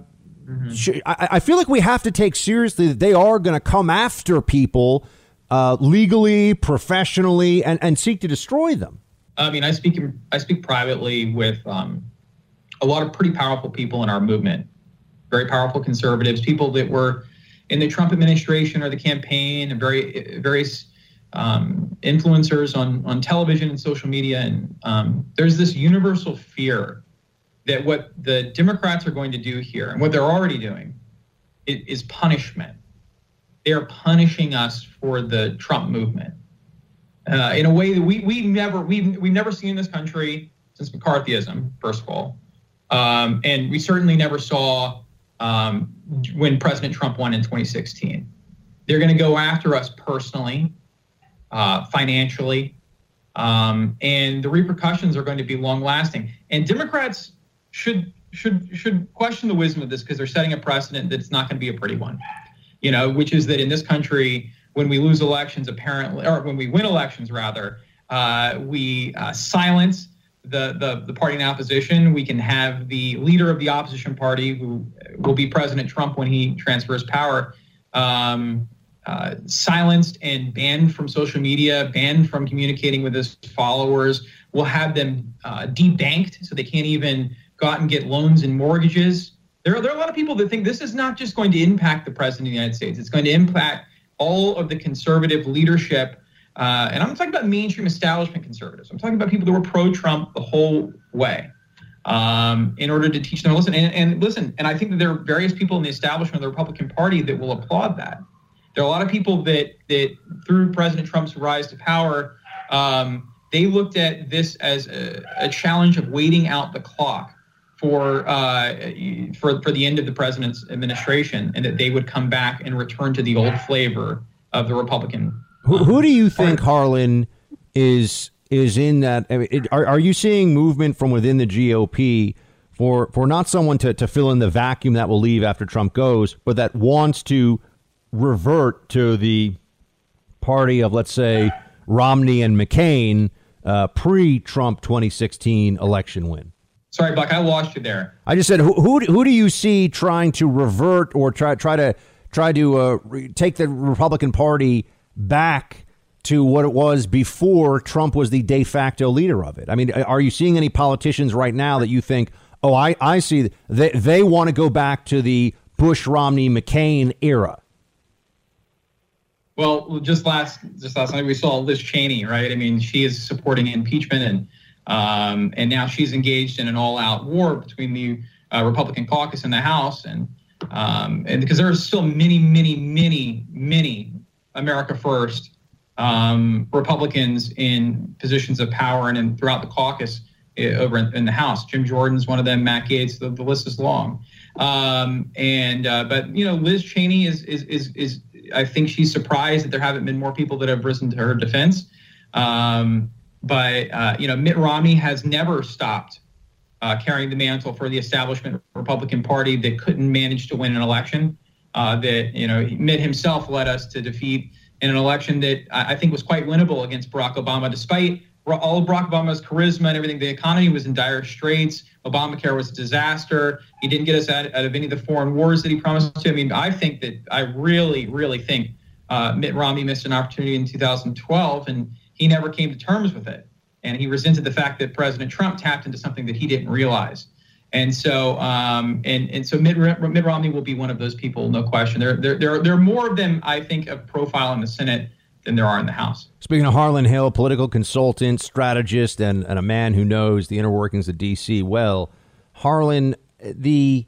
mm-hmm. I, I feel like we have to take seriously that they are going to come after people uh, legally, professionally, and, and seek to destroy them. I mean, I speak I speak privately with um, a lot of pretty powerful people in our movement, very powerful conservatives, people that were in the Trump administration or the campaign, and very various um, influencers on on television and social media. And um, there's this universal fear that what the Democrats are going to do here, and what they're already doing, is, is punishment they are punishing us for the Trump movement uh, in a way that we we never we've we've never seen in this country since McCarthyism. First of all, um, and we certainly never saw um, when President Trump won in 2016. They're going to go after us personally, uh, financially, um, and the repercussions are going to be long lasting. And Democrats should should should question the wisdom of this because they're setting a precedent that's not going to be a pretty one you know, which is that in this country, when we lose elections, apparently, or when we win elections, rather, uh, we uh, silence the, the the party in opposition. We can have the leader of the opposition party, who will be President Trump when he transfers power, um, uh, silenced and banned from social media, banned from communicating with his followers. We'll have them uh, debanked so they can't even go out and get loans and mortgages. There are, there are a lot of people that think this is not just going to impact the president of the United States. It's going to impact all of the conservative leadership. Uh, and I'm talking about mainstream establishment conservatives. I'm talking about people that were pro-Trump the whole way um, in order to teach them listen. And, and, listen, and I think that there are various people in the establishment of the Republican Party that will applaud that. There are a lot of people that that through President Trump's rise to power, um, they looked at this as a, a challenge of waiting out the clock for uh, for for the end of the president's administration, and that they would come back and return to the old flavor of the Republican. Who, who do you think Harlan is is in that? I mean, it, are are you seeing movement from within the GOP? For, for not someone to, to fill in the vacuum that will leave after Trump goes, but that wants to revert to the party of, let's say, Romney and McCain uh, pre Trump 2016 election win? Sorry, Buck, I lost you there. I just said, who, who, who do you see trying to revert or try try to try to uh, re- take the Republican Party back to what it was before Trump was the de facto leader of it? I mean, are you seeing any politicians right now that you think, oh, I, I see they they want to go back to the Bush, Romney, McCain era? Well, just last just last night we saw Liz Cheney, right? I mean, she is supporting impeachment and um, and now she's engaged in an all-out war between the uh, Republican caucus and the House, and um, and because there are still many, many, many, many America First um, Republicans in positions of power and in, throughout the caucus uh, over in, in, the House. Jim Jordan's one of them. Matt Gaetz. The, the list is long. Um, and uh, but you know, Liz Cheney is is is is I think she's surprised that there haven't been more people that have risen to her defense. Um, but uh, you know, Mitt Romney has never stopped uh, carrying the mantle for the establishment Republican Party that couldn't manage to win an election. Uh, that you know, Mitt himself led us to defeat in an election that I, think was quite winnable against Barack Obama, despite all of Barack Obama's charisma and everything. The economy was in dire straits. Obamacare was a disaster. He didn't get us out, out of any of the foreign wars that he promised to. I mean, I think that I really, really think uh, Mitt Romney missed an opportunity in 2012, and he never came to terms with it. And he resented the fact that President Trump tapped into something that he didn't realize. And so, um, and and so Mitt, Mitt Romney will be one of those people, no question. There, there, there, there are more of them, I think, of profile in the Senate than there are in the House. Speaking of Harlan Hill, political consultant, strategist, and, and a man who knows the inner workings of D.C. well, Harlan, the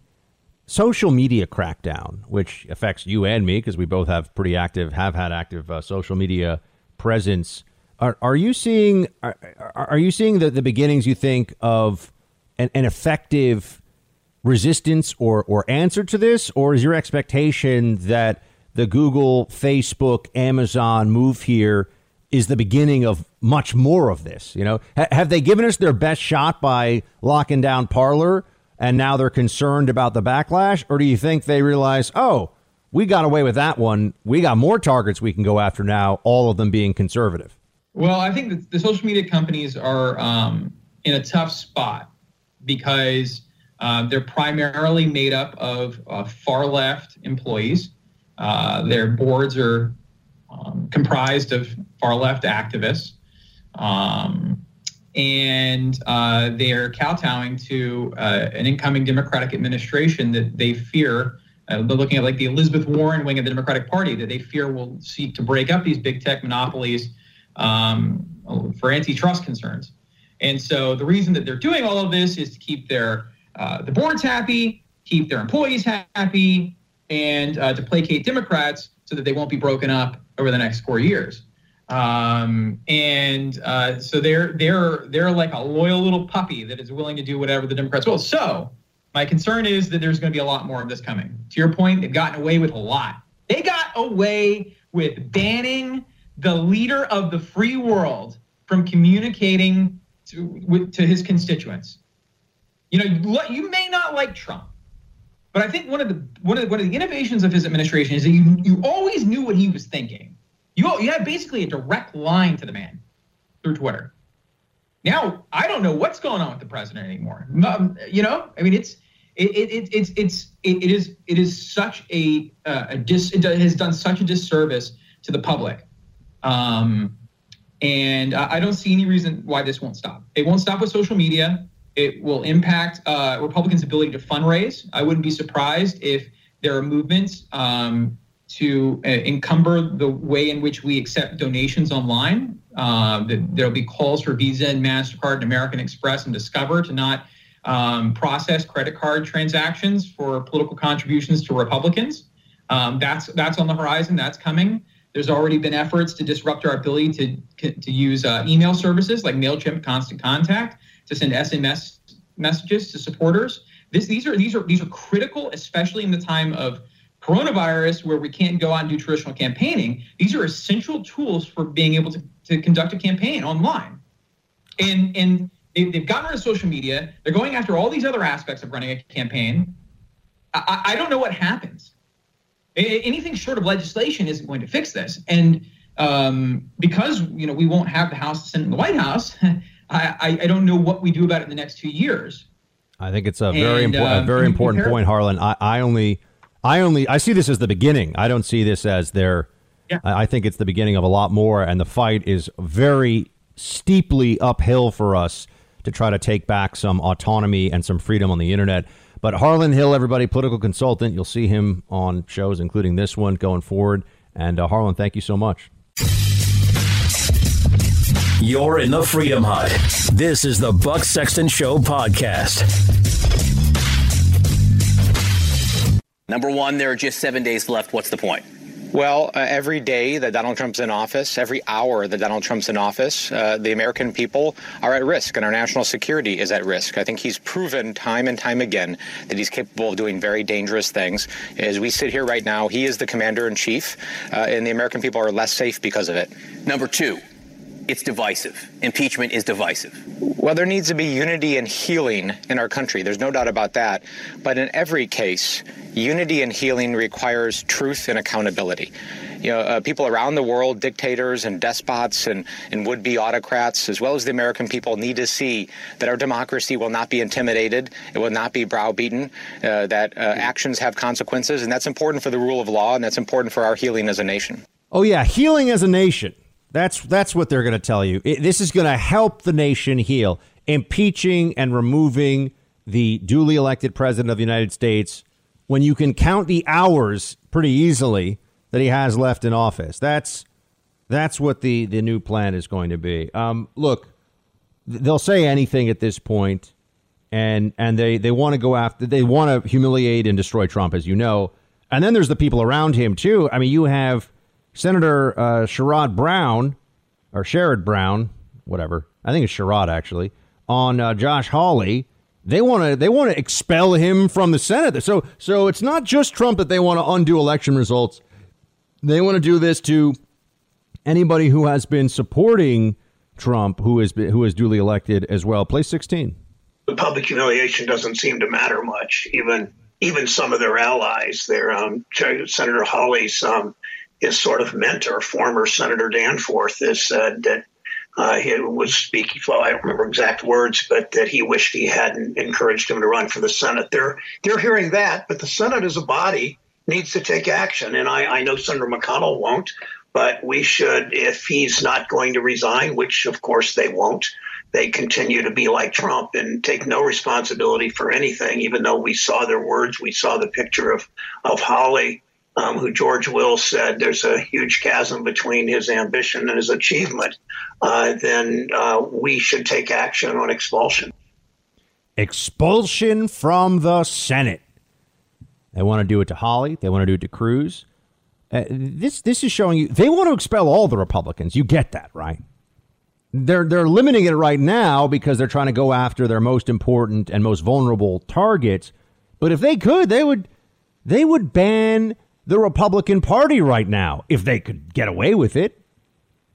social media crackdown, which affects you and me because we both have pretty active, have had active uh, social media presence. Are, are you seeing are, are you seeing the, the beginnings you think of an, an effective resistance or or answer to this, or is your expectation that the Google, Facebook, Amazon move here is the beginning of much more of this. You know, have they given us their best shot by locking down Parler, and now they're concerned about the backlash, or do you think they realize, oh, we got away with that one. We got more targets we can go after now. All of them being conservative. Well, I think that the social media companies are um, in a tough spot because uh, they're primarily made up of uh, far left employees uh, their boards are um, comprised of far left activists. Um, and uh, they are kowtowing to an incoming Democratic administration that they fear. Uh, they're looking at like the Elizabeth Warren wing of the Democratic Party that they fear will seek to break up these big tech monopolies um, for antitrust concerns. And so the reason that they're doing all of this is to keep their uh, the boards happy, keep their employees happy, and uh, to placate Democrats so that they won't be broken up over the next four years. Um, and uh, so they're they're they're like a loyal little puppy that is willing to do whatever the Democrats will. So my concern is that there's going to be a lot more of this coming. To your point, they've gotten away with a lot. They got away with banning the leader of the free world from communicating to, to his constituents. You know, you may not like Trump. But I think one of the one of the, one of the innovations of his administration is that you you always knew what he was thinking. You you had basically a direct line to the man through Twitter. Now I don't know what's going on with the president anymore. Um, you know, I mean, it's it, it, it's it's it, it is it is such a uh, a dis it has done such a disservice to the public. Um, and I don't see any reason why this won't stop. It won't stop with social media. It will impact uh, Republicans' ability to fundraise. I wouldn't be surprised if there are movements um, to uh, encumber the way in which we accept donations online. Uh, there'll be calls for Visa and MasterCard and American Express and Discover to not um, process credit card transactions for political contributions to Republicans. Um, that's that's on the horizon. That's coming. There's already been efforts to disrupt our ability to to use uh, email services like Mailchimp, Constant Contact to send SMS messages to supporters. This, these are these are these are critical, especially in the time of coronavirus where we can't go out and do traditional campaigning. These are essential tools for being able to, to conduct a campaign online. And and they, they've gotten rid of social media. They're going after all these other aspects of running a campaign. I, I don't know what happens. Anything short of legislation isn't going to fix this. And um, because you know we won't have the House, the Senate, and the White House, [LAUGHS] I, I don't know what we do about it in the next two years. I think it's a very and, important, uh, a very important point, Harlan. I, I only, I only, I see this as the beginning. I don't see this as their. Yeah. I think it's the beginning of a lot more, and the fight is very steeply uphill for us to try to take back some autonomy and some freedom on the internet. But Harlan Hill, everybody, political consultant, you'll see him on shows, including this one, going forward. And uh, Harlan, thank you so much. You're in the Freedom Hut. This is the Buck Sexton Show podcast. Number one, there are just seven days left. What's the point? Well, uh, every day that Donald Trump's in office, every hour that Donald Trump's in office, uh, the American people are at risk and our national security is at risk. I think he's proven time and time again that he's capable of doing very dangerous things. As we sit here right now, he is the commander in chief, uh, and the American people are less safe because of it. Number two, it's divisive. Impeachment is divisive. Well, there needs to be unity and healing in our country. There's no doubt about that. But in every case, unity and healing requires truth and accountability. You know, uh, people around the world, dictators and despots and, and would be autocrats, as well as the American people, need to see that our democracy will not be intimidated, it will not be browbeaten, uh, that uh, actions have consequences. And that's important for the rule of law, and that's important for our healing as a nation. Oh, yeah, healing as a nation. That's that's what they're going to tell you. It, this is going to help the nation heal. Impeaching and removing the duly elected president of the United States when you can count the hours pretty easily that he has left in office. That's that's what the the new plan is going to be. Um, look, they'll say anything at this point, and and they they want to go after they want to humiliate and destroy Trump, as you know. And then there's the people around him too. I mean, you have Senator uh, Sherrod Brown, or Sherrod Brown, whatever. I think it's Sherrod actually, on uh, Josh Hawley. They want to they want to expel him from the Senate. So so it's not just Trump that they want to undo election results. They want to do this to anybody who has been supporting Trump, who been who is duly elected as well. Play sixteen. The public humiliation doesn't seem to matter much. Even even some of their allies, their um, Senator Hawley's um, his sort of mentor, former Senator Danforth, has said that uh, he was speaking, well, I don't remember exact words, but that he wished he hadn't encouraged him to run for the Senate. They're they're hearing that, but the Senate as a body needs to take action, and I, I know Senator McConnell won't, but we should, if he's not going to resign, which of course they won't. They continue to be like Trump and take no responsibility for anything, even though we saw their words. We saw the picture of, of Hawley um, who George Will said there's a huge chasm between his ambition and his achievement, uh, then uh, we should take action on expulsion. Expulsion from the Senate. They want to do it to Hawley. They want to do it to Cruz. Uh, this this is showing you they want to expel all the Republicans. You get that, right? They're they're limiting it right now because they're trying to go after their most important and most vulnerable targets. But if they could, they would they would ban the Republican Party right now, if they could get away with it.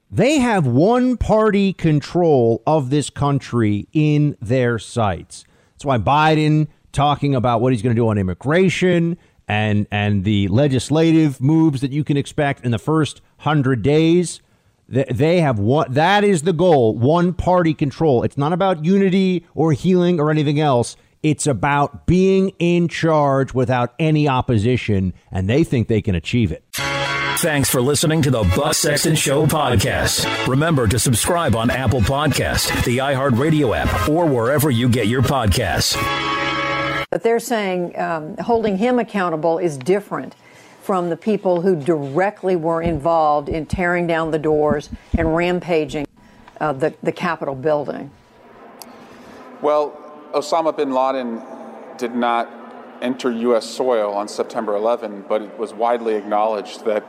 They have one party control of this country in their sights. That's why Biden talking about what he's going to do on immigration and and the legislative moves that you can expect in the first 100 days. They have what that is the goal, one party control. It's not about unity or healing or anything else. It's about being in charge without any opposition, and they think they can achieve it. Thanks for listening to the Buck Sexton Show podcast. Remember to subscribe on Apple Podcast, the iHeartRadio app, or wherever you get your podcasts. But they're saying um, holding him accountable is different from the people who directly were involved in tearing down the doors and rampaging uh, the, the Capitol building. Well, Osama bin Laden did not enter U.S. soil on September 11, but it was widely acknowledged that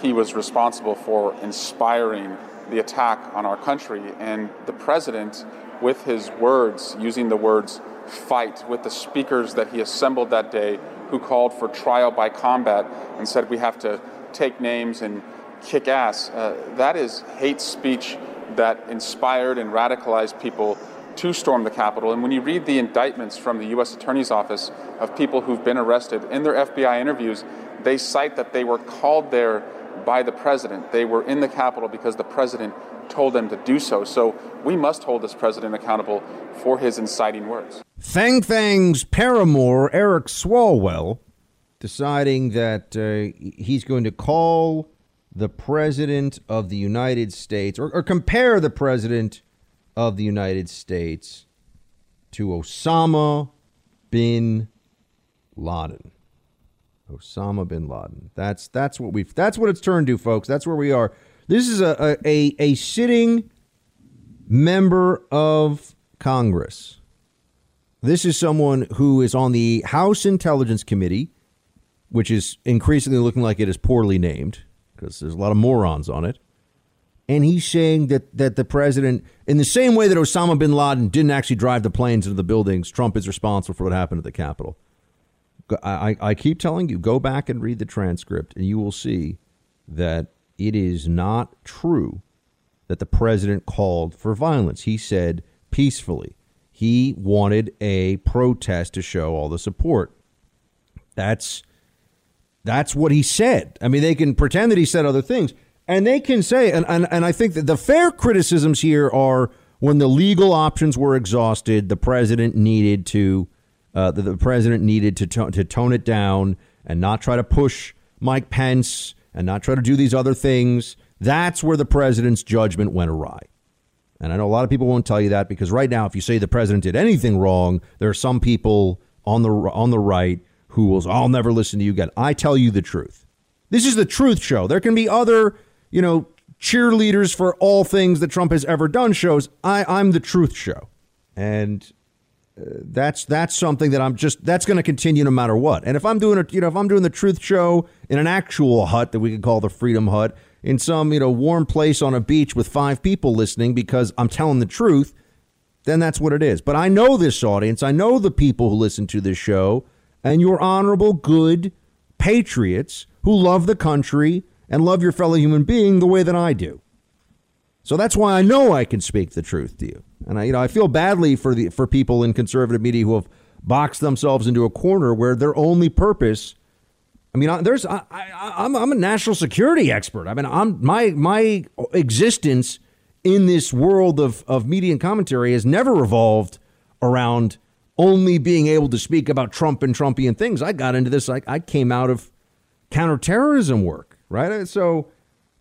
he was responsible for inspiring the attack on our country. And the president, with his words, using the words fight, with the speakers that he assembled that day who called for trial by combat and said we have to take names and kick ass, uh, that is hate speech that inspired and radicalized people to storm the Capitol. And when you read the indictments from the U.S. Attorney's Office of people who've been arrested, in their FBI interviews, they cite that they were called there by the president. They were in the Capitol because the president told them to do so. So we must hold this president accountable for his inciting words. Fang Fang's paramour, Eric Swalwell, deciding that uh, he's going to call the president of the United States or, or compare the president of the United States to Osama bin Laden. Osama bin Laden. That's that's what we've that's what it's turned to, folks. That's where we are. This is a a, a sitting member of Congress. This is someone who is on the House Intelligence Committee, which is increasingly looking like it is poorly named. because there's a lot of morons on it. And he's saying that, that the president, in the same way that Osama bin Laden didn't actually drive the planes into the buildings, Trump is responsible for what happened at the Capitol. I, I keep telling you, go back and read the transcript, and you will see that it is not true that the president called for violence. He said peacefully. He wanted a protest to show all the support. That's that's what he said. I mean, they can pretend that he said other things, and they can say, and, and, and I think that the fair criticisms here are when the legal options were exhausted, the president needed to uh, the, the, president needed to, to to tone it down and not try to push Mike Pence and not try to do these other things. That's where the president's judgment went awry. And I know a lot of people won't tell you that because right now, if you say the president did anything wrong, there are some people on the on the right who will, I'll never listen to you again. I tell you the truth. This is the truth show. There can be other, you know, cheerleaders for all things that Trump has ever done shows. I, I'm the truth show. And uh, that's that's something that I'm just that's going to continue no matter what. And if I'm doing a you know if I'm doing the truth show in an actual hut that we could call the Freedom Hut in some you know warm place on a beach with five people listening because I'm telling the truth, then that's what it is. But I know this audience. I know the people who listen to this show and you're honorable, good patriots who love the country and love your fellow human being the way that I do. So that's why I know I can speak the truth to you. And I, you know, I feel badly for the for people in conservative media who have boxed themselves into a corner where their only purpose. I mean, there's I, I, I'm I'm a national security expert. I mean, I'm my my existence in this world of of media and commentary has never revolved around only being able to speak about Trump and Trumpian things. I got into this, I, I came out of counterterrorism work, right? So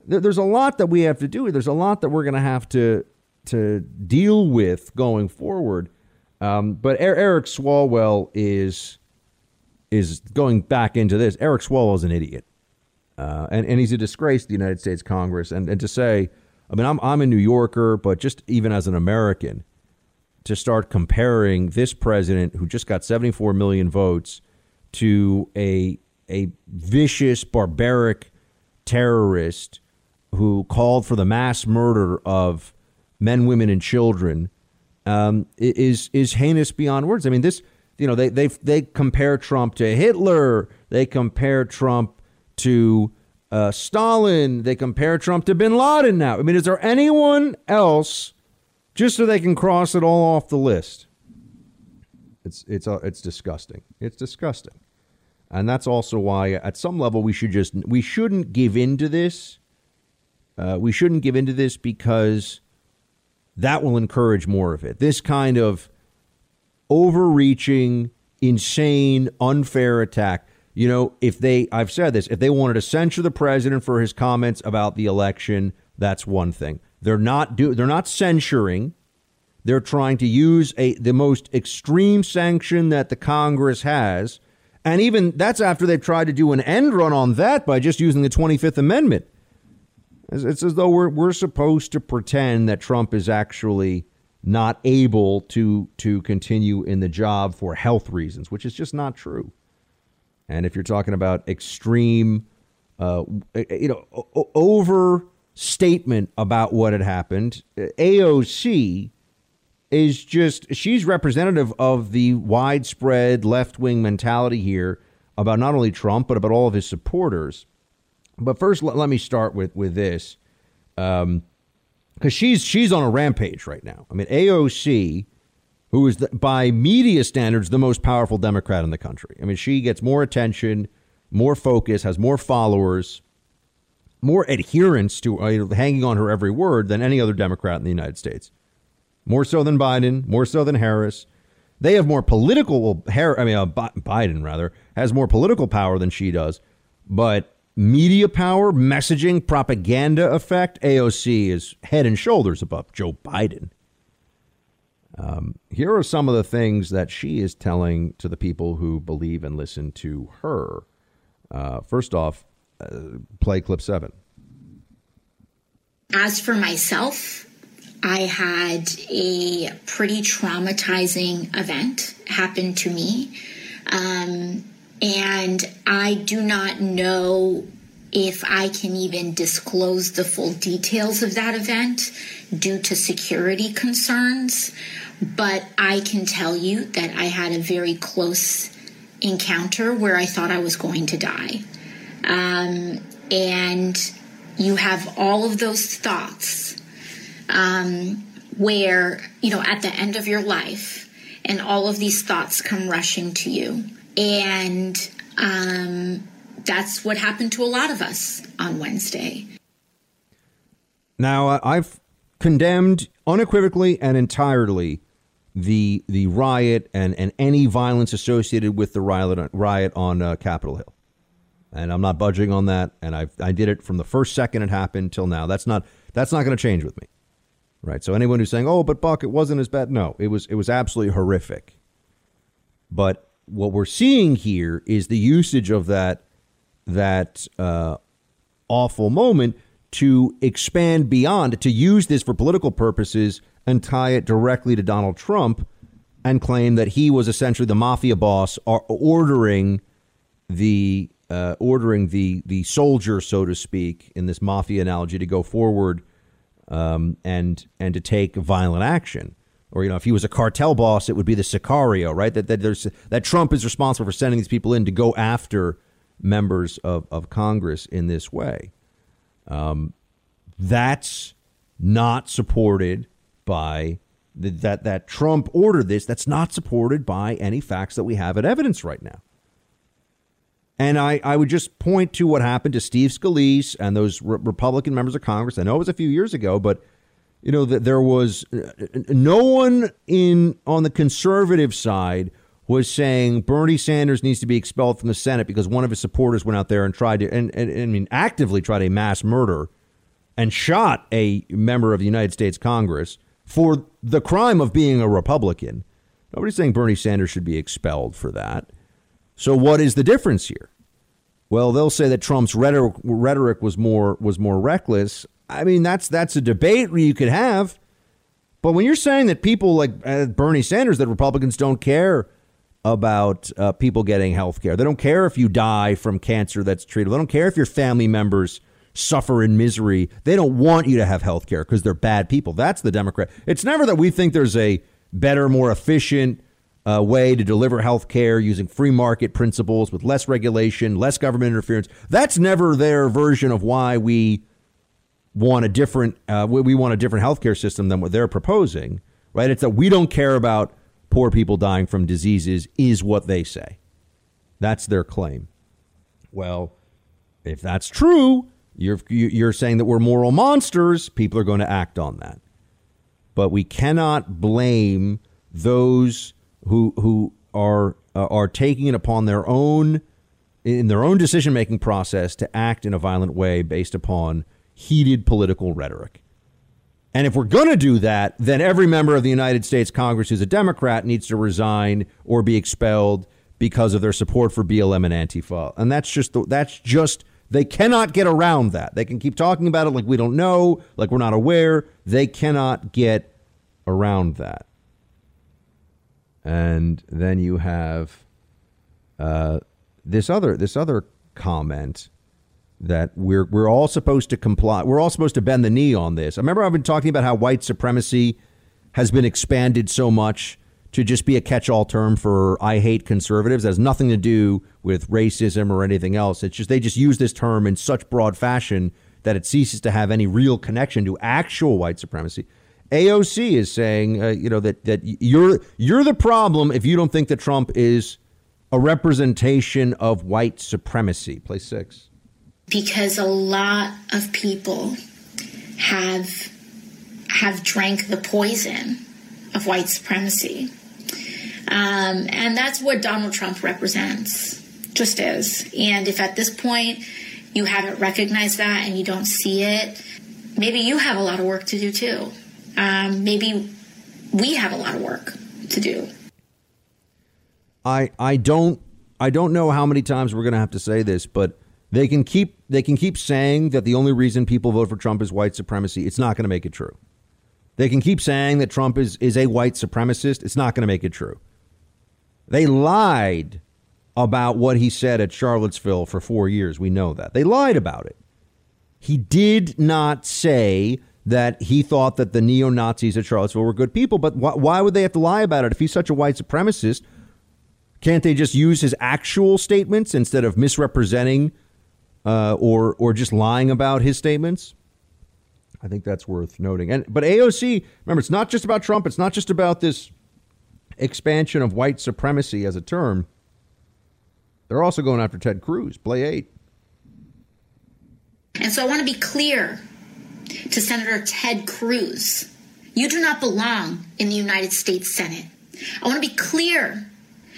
there's a lot that we have to do. There's a lot that we're going to have to to deal with going forward. Um, but Eric Swalwell is is going back into this. Eric Swalwell is an idiot, uh, and and he's a disgrace to the United States Congress. And and to say, I mean, I'm I'm a New Yorker, but just even as an American, to start comparing this president who just got 74 million votes to a a vicious barbaric terrorist who called for the mass murder of men, women, and children um, is is heinous beyond words. I mean, this you know they they they compare Trump to Hitler. They compare Trump to uh, Stalin. They compare Trump to Bin Laden. Now, I mean, is there anyone else just so they can cross it all off the list. It's it's uh, it's disgusting. It's disgusting, and that's also why at some level we should just we shouldn't give in to this. Uh, we shouldn't give in to this because that will encourage more of it. This kind of overreaching, insane, unfair attack. You know, if they, I've said this, if they wanted to censure the president for his comments about the election, that's one thing. They're not do they're not censuring. They're trying to use a the most extreme sanction that the Congress has. And even that's after they've tried to do an end run on that by just using the 25th Amendment. It's as though we're, we're supposed to pretend that Trump is actually not able to to continue in the job for health reasons, which is just not true. And if you're talking about extreme, uh, you know, overstatement about what had happened. AOC is just, she's representative of the widespread left wing mentality here about not only Trump, but about all of his supporters. But first, let, let me start with, with this. Um, because she's she's on a rampage right now. I mean, AOC, who is the, by media standards the most powerful Democrat in the country. I mean, she gets more attention, more focus, has more followers, more adherence to uh, hanging on her every word than any other Democrat in the United States. More so than Biden, more so than Harris. They have more political. Well, I mean, uh, Biden rather has more political power than she does, but media power, messaging, propaganda effect, AOC is head and shoulders above Joe Biden. Um, here are some of the things that she is telling to the people who believe and listen to her. Uh, first off, uh, play clip seven. As for myself, I had a pretty traumatizing event happen to me. Um, and I do not know if I can even disclose the full details of that event due to security concerns, but I can tell you that I had a very close encounter where I thought I was going to die. Um, and you have all of those thoughts um, where, you know, at the end of your life, and all of these thoughts come rushing to you. And um, that's what happened to a lot of us on Wednesday. Now, I've condemned unequivocally and entirely the the riot and, and any violence associated with the riot, riot on uh, Capitol Hill. And I'm not budging on that. And I I did it from the first second it happened till now. That's not that's not going to change with me. Right. So anyone who's saying, "Oh, but Buck, it wasn't as bad," no, it was it was absolutely horrific. But what we're seeing here is the usage of that that uh, awful moment to expand beyond to use this for political purposes and tie it directly to Donald Trump and claim that he was essentially the mafia boss ordering the uh, ordering the the soldier, so to speak, in this mafia analogy, to go forward um, and and to take violent action. Or you know, if he was a cartel boss, it would be the Sicario, right? That that there's that Trump is responsible for sending these people in to go after members of, of Congress in this way. Um, that's not supported by the, that that Trump ordered this. That's not supported by any facts that we have at evidence right now. And I, I would just point to what happened to Steve Scalise and those re- Republican members of Congress. I know it was a few years ago, but you know that there was uh, no one in on the conservative side was saying Bernie Sanders needs to be expelled from the Senate because one of his supporters went out there and tried to and, and, and I mean actively tried a mass murder and shot a member of the United States Congress for the crime of being a Republican. Nobody's saying Bernie Sanders should be expelled for that. So what is the difference here? Well, they'll say that Trump's rhetoric, rhetoric was more was more reckless. I mean, that's that's a debate you could have. But when you're saying that people like uh, Bernie Sanders, that Republicans don't care about uh, people getting health care, they don't care if you die from cancer that's treatable, they don't care if your family members suffer in misery, they don't want you to have health care because they're bad people. That's the Democrat. It's never that we think there's a better, more efficient, uh, way to deliver health care using free market principles with less regulation, less government interference. That's never their version of why we want a different uh, we want a different healthcare system than what they're proposing, right? It's that we don't care about poor people dying from diseases is what they say. That's their claim. Well, if that's true, you're you're saying that we're moral monsters. People are going to act on that, but we cannot blame those who who are uh, are taking it upon their own in their own decision making process to act in a violent way based upon heated political rhetoric. And if we're going to do that, then every member of the United States Congress who's a Democrat needs to resign or be expelled because of their support for BLM and Antifa. And that's just that's just they cannot get around that. They can keep talking about it like we don't know, like we're not aware. They cannot get around that and then you have uh, this other this other comment that we're we're all supposed to comply. We're all supposed to bend the knee on this. I remember I've been talking about how white supremacy has been expanded so much to just be a catch-all term for I hate conservatives. It has nothing to do with racism or anything else. It's just they just use this term in such broad fashion that it ceases to have any real connection to actual white supremacy. AOC is saying, uh, you know, that that you're you're the problem if you don't think that Trump is a representation of white supremacy. Play six. Because a lot of people have have drank the poison of white supremacy, um, and that's what Donald Trump represents. Just is. And if at this point you haven't recognized that and you don't see it, maybe you have a lot of work to do too um, maybe we have a lot of work to do. I I don't I don't know how many times we're going to have to say this, but they can keep they can keep saying that the only reason people vote for Trump is white supremacy. It's not going to make it true. They can keep saying that Trump is is a white supremacist. It's not going to make it true. They lied about what he said at Charlottesville for four years. We know that. They lied about it. He did not say that he thought that the neo Nazis at Charlottesville were good people, but wh- why would they have to lie about it? If he's such a white supremacist, can't they just use his actual statements instead of misrepresenting uh, or, or just lying about his statements? I think that's worth noting. And but AOC, remember, it's not just about Trump. It's not just about this expansion of white supremacy as a term. They're also going after Ted Cruz, play eight. And so I want to be clear to Senator Ted Cruz. You do not belong in the United States Senate. I want to be clear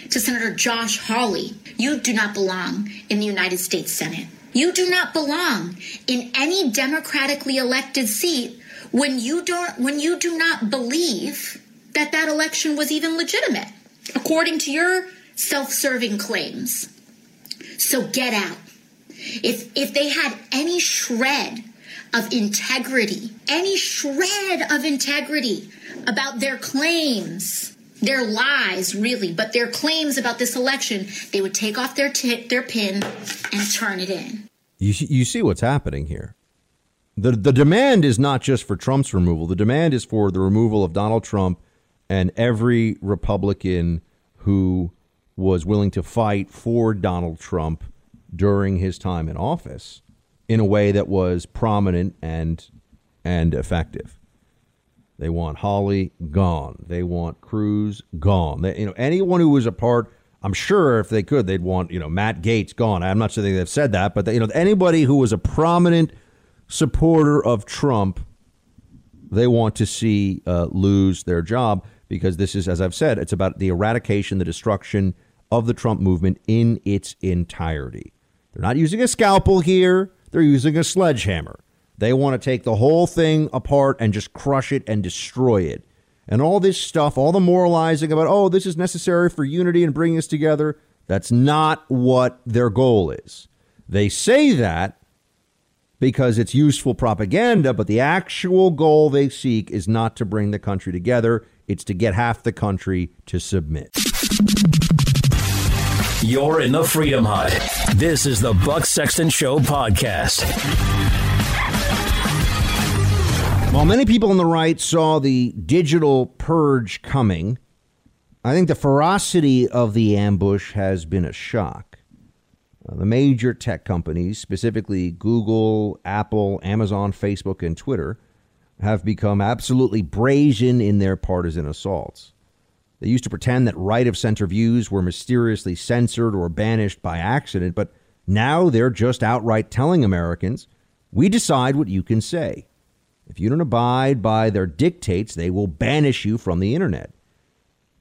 to Senator Josh Hawley. You do not belong in the United States Senate. You do not belong in any democratically elected seat when you don't when you do not believe that that election was even legitimate according to your self-serving claims. So get out. If if they had any shred of integrity, any shred of integrity about their claims, their lies, really, but their claims about this election, they would take off their t- their pin and turn it in. You you see what's happening here. The the demand is not just for Trump's removal. The demand is for the removal of Donald Trump and every Republican who was willing to fight for Donald Trump during his time in office in a way that was prominent and and effective. They want Hawley gone. They want Cruz gone. They, you know, anyone who was a part I'm sure if they could, they'd want you know Matt Gaetz gone. I'm not sure they've said that, but they, you know anybody who was a prominent supporter of Trump, they want to see uh, lose their job because this is, as I've said, it's about the eradication, the destruction of the Trump movement in its entirety. They're not using a scalpel here; they're using a sledgehammer. They want to take the whole thing apart and just crush it and destroy it and all this stuff, all the moralizing about, oh, this is necessary for unity and bringing us together, that's not what their goal is. They say that because it's useful propaganda, but the actual goal they seek is not to bring the country together, it's to get half the country to submit. You're in the Freedom Hut. This is the Buck Sexton Show podcast. While many people on the right saw the digital purge coming, I think the ferocity of the ambush has been a shock. Uh, the major tech companies, specifically Google, Apple, Amazon, Facebook, and Twitter, have become absolutely brazen in their partisan assaults. They used to pretend that right of center views were mysteriously censored or banished by accident, but now they're just outright telling Americans we decide what you can say. If you don't abide by their dictates, they will banish you from the internet.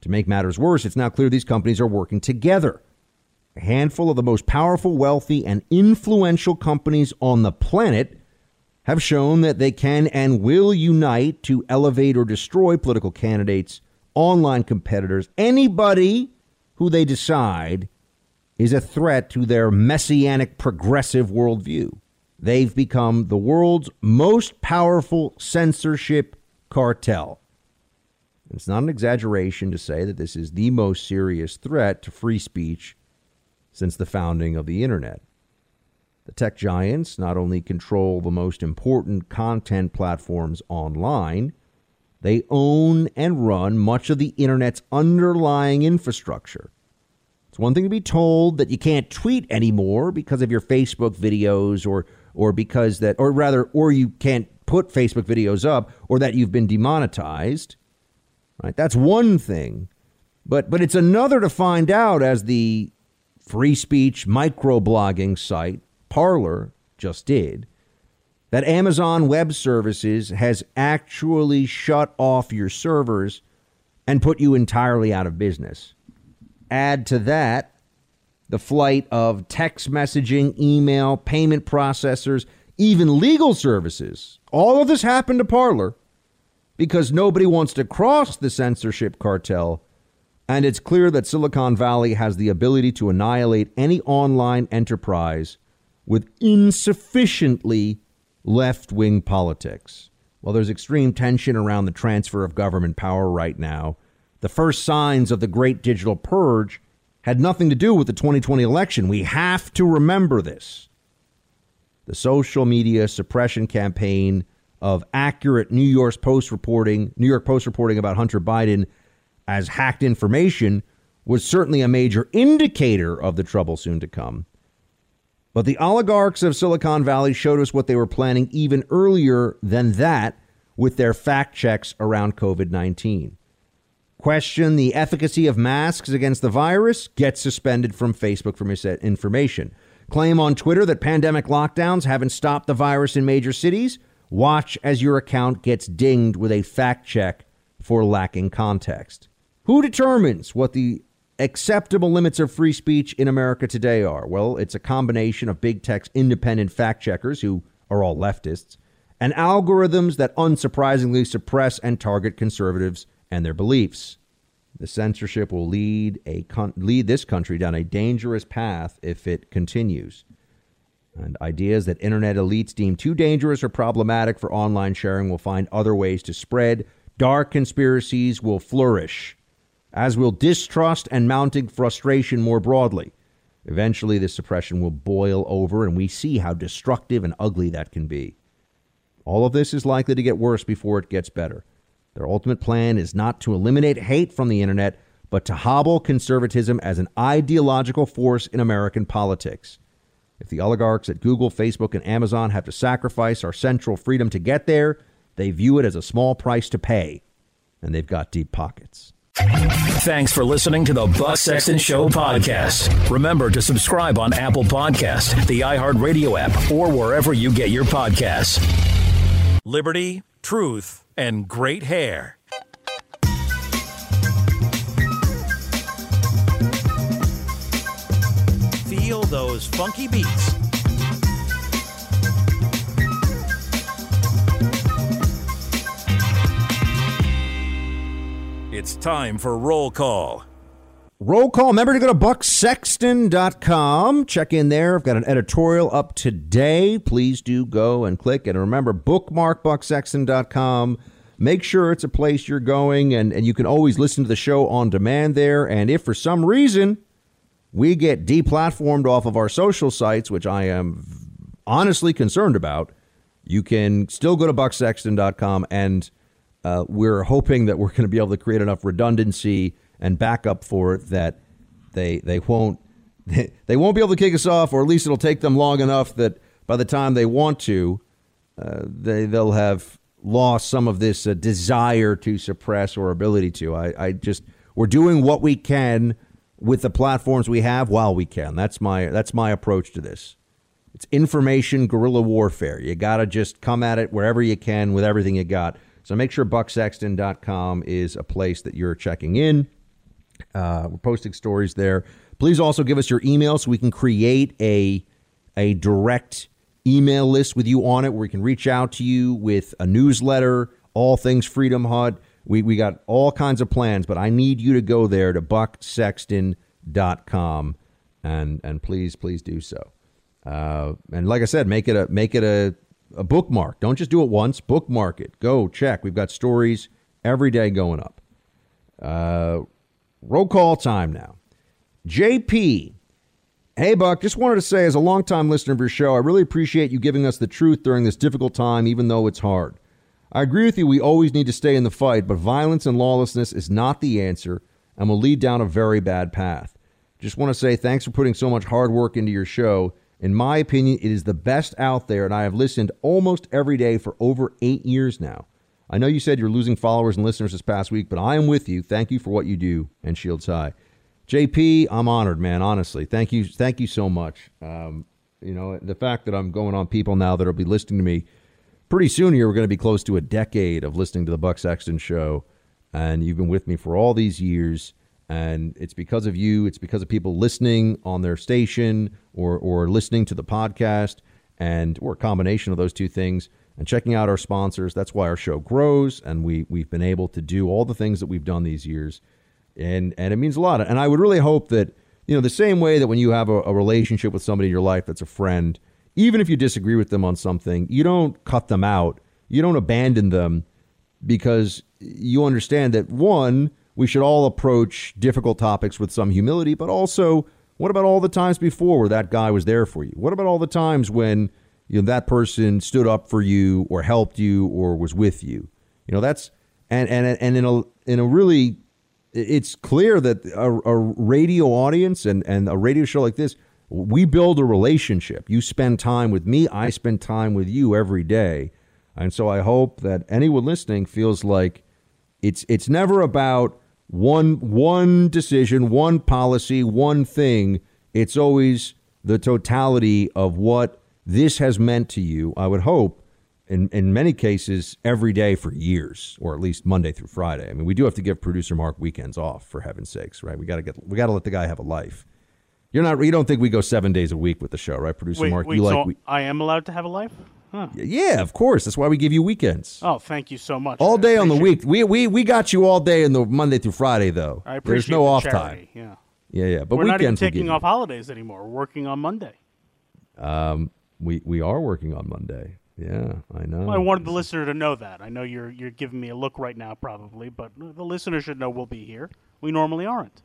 To make matters worse, it's now clear these companies are working together. A handful of the most powerful, wealthy, and influential companies on the planet have shown that they can and will unite to elevate or destroy political candidates, online competitors, anybody who they decide is a threat to their messianic progressive worldview. They've become the world's most powerful censorship cartel. It's not an exaggeration to say that this is the most serious threat to free speech since the founding of the internet. The tech giants not only control the most important content platforms online, they own and run much of the internet's underlying infrastructure. It's one thing to be told that you can't tweet anymore because of your Facebook videos or or because that, or rather, or you can't put Facebook videos up, or that you've been demonetized. Right? That's one thing. But but it's another to find out as the free speech microblogging site Parler just did that Amazon Web Services has actually shut off your servers and put you entirely out of business. Add to that the flight of text messaging, email, payment processors, even legal services. All of this happened to Parler because nobody wants to cross the censorship cartel. And it's clear that Silicon Valley has the ability to annihilate any online enterprise with insufficiently left wing politics. Well, there's extreme tension around the transfer of government power right now. The first signs of the great digital purge had nothing to do with the 2020 election. We have to remember this. The social media suppression campaign of accurate New York Post reporting, New York Post reporting about Hunter Biden as hacked information was certainly a major indicator of the trouble soon to come. But the oligarchs of Silicon Valley showed us what they were planning even earlier than that with their fact checks around COVID 19. Question the efficacy of masks against the virus, get suspended from Facebook for misinformation. Claim on Twitter that pandemic lockdowns haven't stopped the virus in major cities. Watch as your account gets dinged with a fact check for lacking context. Who determines what the acceptable limits of free speech in America today are? Well, it's a combination of big tech's independent fact checkers, who are all leftists, and algorithms that unsurprisingly suppress and target conservatives and their beliefs. The censorship will lead a con- lead this country down a dangerous path if it continues. And ideas that internet elites deem too dangerous or problematic for online sharing will find other ways to spread. Dark conspiracies will flourish, as will distrust and mounting frustration more broadly. Eventually, this suppression will boil over, and we see how destructive and ugly that can be. All of this is likely to get worse before it gets better. Their ultimate plan is not to eliminate hate from the internet, but to hobble conservatism as an ideological force in American politics. If the oligarchs at Google, Facebook, and Amazon have to sacrifice our central freedom to get there, they view it as a small price to pay, and they've got deep pockets. Thanks for listening to the Buck Sexton Show podcast. Remember to subscribe on Apple Podcast, the iHeartRadio app, or wherever you get your podcasts. Liberty, truth, and great hair. Feel those funky beats. It's time for roll call. Roll call. Remember to go to bucksexton.com. Check in there. I've got an editorial up today. Please do go and click. And remember, bookmark bucksexton.com. Make sure it's a place you're going, and, and you can always listen to the show on demand there. And if for some reason we get deplatformed off of our social sites, which I am honestly concerned about, you can still go to bucksexton.com. And uh, we're hoping that we're going to be able to create enough redundancy and backup for it that they they won't they, [LAUGHS] they won't be able to kick us off, or at least it'll take them long enough that by the time they want to, uh, they they'll have lost some of this uh, desire to suppress or ability to. I, I just we're doing what we can with the platforms we have while we can. That's my that's my approach to this. It's information guerrilla warfare. You got to just come at it wherever you can with everything you got. So make sure bucksexton.com is a place that you're checking in. Uh, we're posting stories there. Please also give us your email so we can create a a direct email list with you on it where we can reach out to you with a newsletter, all things Freedom Hut. We, we got all kinds of plans, but I need you to go there to bucksexton.com and and please, please do so. Uh, and like I said, make it a make it a, a bookmark. Don't just do it once. Bookmark it. Go check. We've got stories every day going up. Uh, Roll call time now. JP. Hey, Buck, just wanted to say, as a longtime listener of your show, I really appreciate you giving us the truth during this difficult time, even though it's hard. I agree with you, we always need to stay in the fight, but violence and lawlessness is not the answer and will lead down a very bad path. Just want to say thanks for putting so much hard work into your show. In my opinion, it is the best out there, and I have listened almost every day for over eight years now. I know you said you're losing followers and listeners this past week, but I am with you. Thank you for what you do and Shields High. JP, I'm honored, man. Honestly, thank you, thank you so much. Um, you know, the fact that I'm going on people now that'll be listening to me pretty soon here. We're going to be close to a decade of listening to the Buck Sexton Show, and you've been with me for all these years. And it's because of you. It's because of people listening on their station or or listening to the podcast, and or a combination of those two things and checking out our sponsors. That's why our show grows, and we we've been able to do all the things that we've done these years, and and it means a lot. And I would really hope that you know the same way that when you have a, a relationship with somebody in your life that's a friend, even if you disagree with them on something, you don't cut them out, you don't abandon them, because you understand that one we should all approach difficult topics with some humility, but also what about all the times before where that guy was there for you? What about all the times when you know that person stood up for you or helped you or was with you? You know, that's and and and in a in a really it's clear that a, a radio audience and and a radio show like this we build a relationship. You spend time with me, I spend time with you every day. And so I hope that anyone listening feels like it's it's never about one one decision, one policy, one thing. It's always the totality of what this has meant to you. I would hope in in many cases every day for years or at least Monday through Friday. I mean, we do have to give producer Mark weekends off for heaven's sakes, right? We got to get we got to let the guy have a life. You're not. You don't think we go seven days a week with the show, right, producer Wait, Mark? wait, you like? so we, I am allowed to have a life? Huh. yeah, of course. That's why we give you weekends. Oh, thank you so much. All day on the week. We we we got you all day in the Monday through Friday though. I appreciate There's no the off charity, time. Yeah. Yeah, yeah. But We're not even weekends we give taking you. off holidays anymore. We're working on Monday. Um, we we are working on Monday. Yeah, I know. Well, I wanted the listener to know that. I know you're you're giving me a look right now, probably, but the listener should know we'll be here. We normally aren't.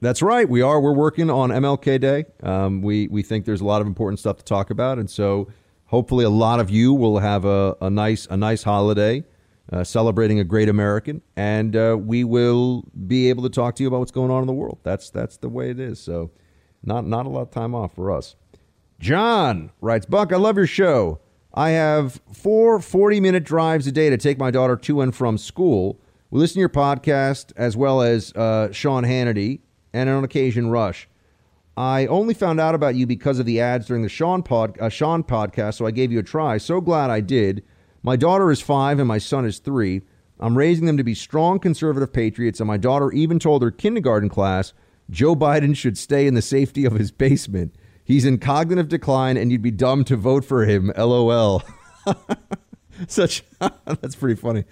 That's right. We are. We're working on MLK Day. Um, we we think there's a lot of important stuff to talk about, and so hopefully a lot of you will have a, a nice a nice holiday, uh, celebrating a great American, and uh, we will be able to talk to you about what's going on in the world. That's that's the way it is. So, not not a lot of time off for us. John writes, Buck, I love your show. I have four 40 minute drives a day to take my daughter to and from school. We listen to your podcast as well as uh, Sean Hannity and on occasion Rush. I only found out about you because of the ads during the Sean, pod, uh, Sean podcast, so I gave you a try. So glad I did. My daughter is five and my son is three. I'm raising them to be strong conservative patriots, and my daughter even told her kindergarten class Joe Biden should stay in the safety of his basement. He's in cognitive decline, and you'd be dumb to vote for him. LOL. [LAUGHS] such [LAUGHS] that's pretty funny.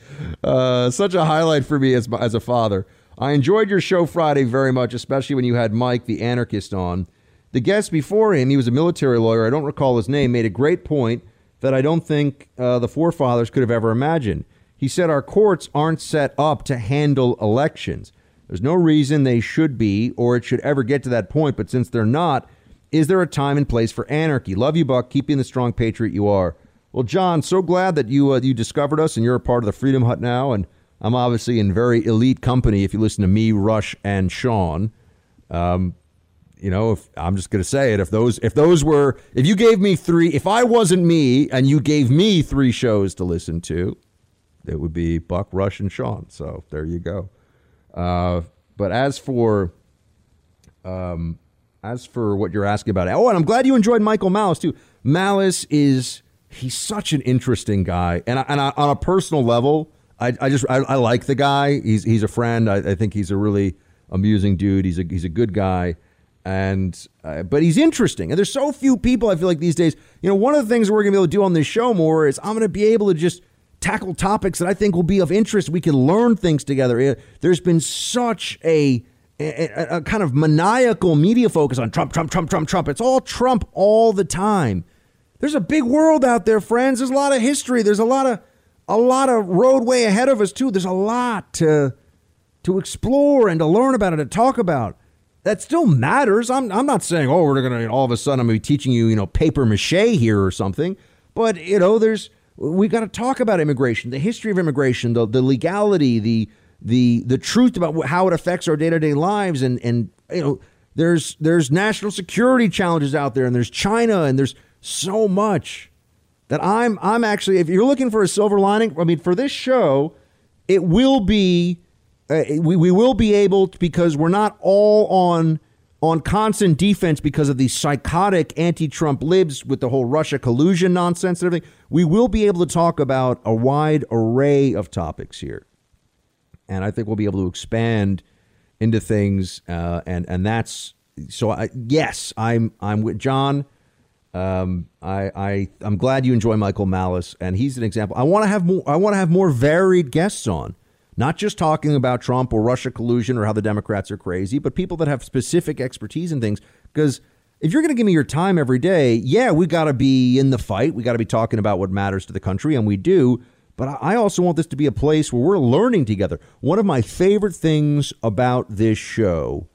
Uh, such a highlight for me as as a father. I enjoyed your show Friday very much, especially when you had Mike the anarchist on. The guest before him, he was a military lawyer. I don't recall his name. Made a great point that I don't think uh, the forefathers could have ever imagined. He said our courts aren't set up to handle elections. There's no reason they should be, or it should ever get to that point. But since they're not, is there a time and place for anarchy? Love you, Buck. Keep being the strong patriot you are. Well, John, so glad that you uh, you discovered us and you're a part of the Freedom Hut now. And I'm obviously in very elite company if you listen to me, Rush, and Sean. Um, you know, if I'm just gonna say it, if those if those were if you gave me three, if I wasn't me and you gave me three shows to listen to, it would be Buck, Rush, and Sean. So there you go. Uh, but as for um, as for what you're asking about, oh, and I'm glad you enjoyed Michael Malice too. Malice is he's such an interesting guy, and I, and I, on a personal level, I, I just I, I like the guy. He's he's a friend. I, I think he's a really amusing dude. He's a he's a good guy, and uh, but he's interesting. And there's so few people I feel like these days. You know, one of the things we're gonna be able to do on this show more is I'm gonna be able to just tackle topics that I think will be of interest. We can learn things together. Uh, There's been such a a, a kind of maniacal media focus on Trump, Trump, Trump, Trump, Trump. It's all Trump all the time. There's a big world out there, friends. There's a lot of history. There's a lot of a lot of roadway ahead of us too. There's a lot to to explore and to learn about and to talk about. That still matters. I'm I'm not saying oh we're gonna all of a sudden I'm gonna be teaching you you know paper mache here or something. But you know there's we got to talk about immigration, the history of immigration, the the legality, the the the truth about how it affects our day to day lives, and and you know there's there's national security challenges out there, and there's China, and there's so much that I'm I'm actually if you're looking for a silver lining, I mean for this show, it will be uh, we we will be able to, because we're not all on on constant defense because of these psychotic anti-Trump libs with the whole Russia collusion nonsense and everything. We will be able to talk about a wide array of topics here, and I think we'll be able to expand into things. Uh, and and that's so. I, yes, I'm I'm with John. Um, I, I I'm glad you enjoy Michael Malice, and he's an example. I want to have more. I want to have more varied guests on, not just talking about Trump or Russia collusion or how the Democrats are crazy, but people that have specific expertise in things. Because if you're going to give me your time every day, yeah, we got to be in the fight. We got to be talking about what matters to the country, and we do. But I also want this to be a place where we're learning together. One of my favorite things about this show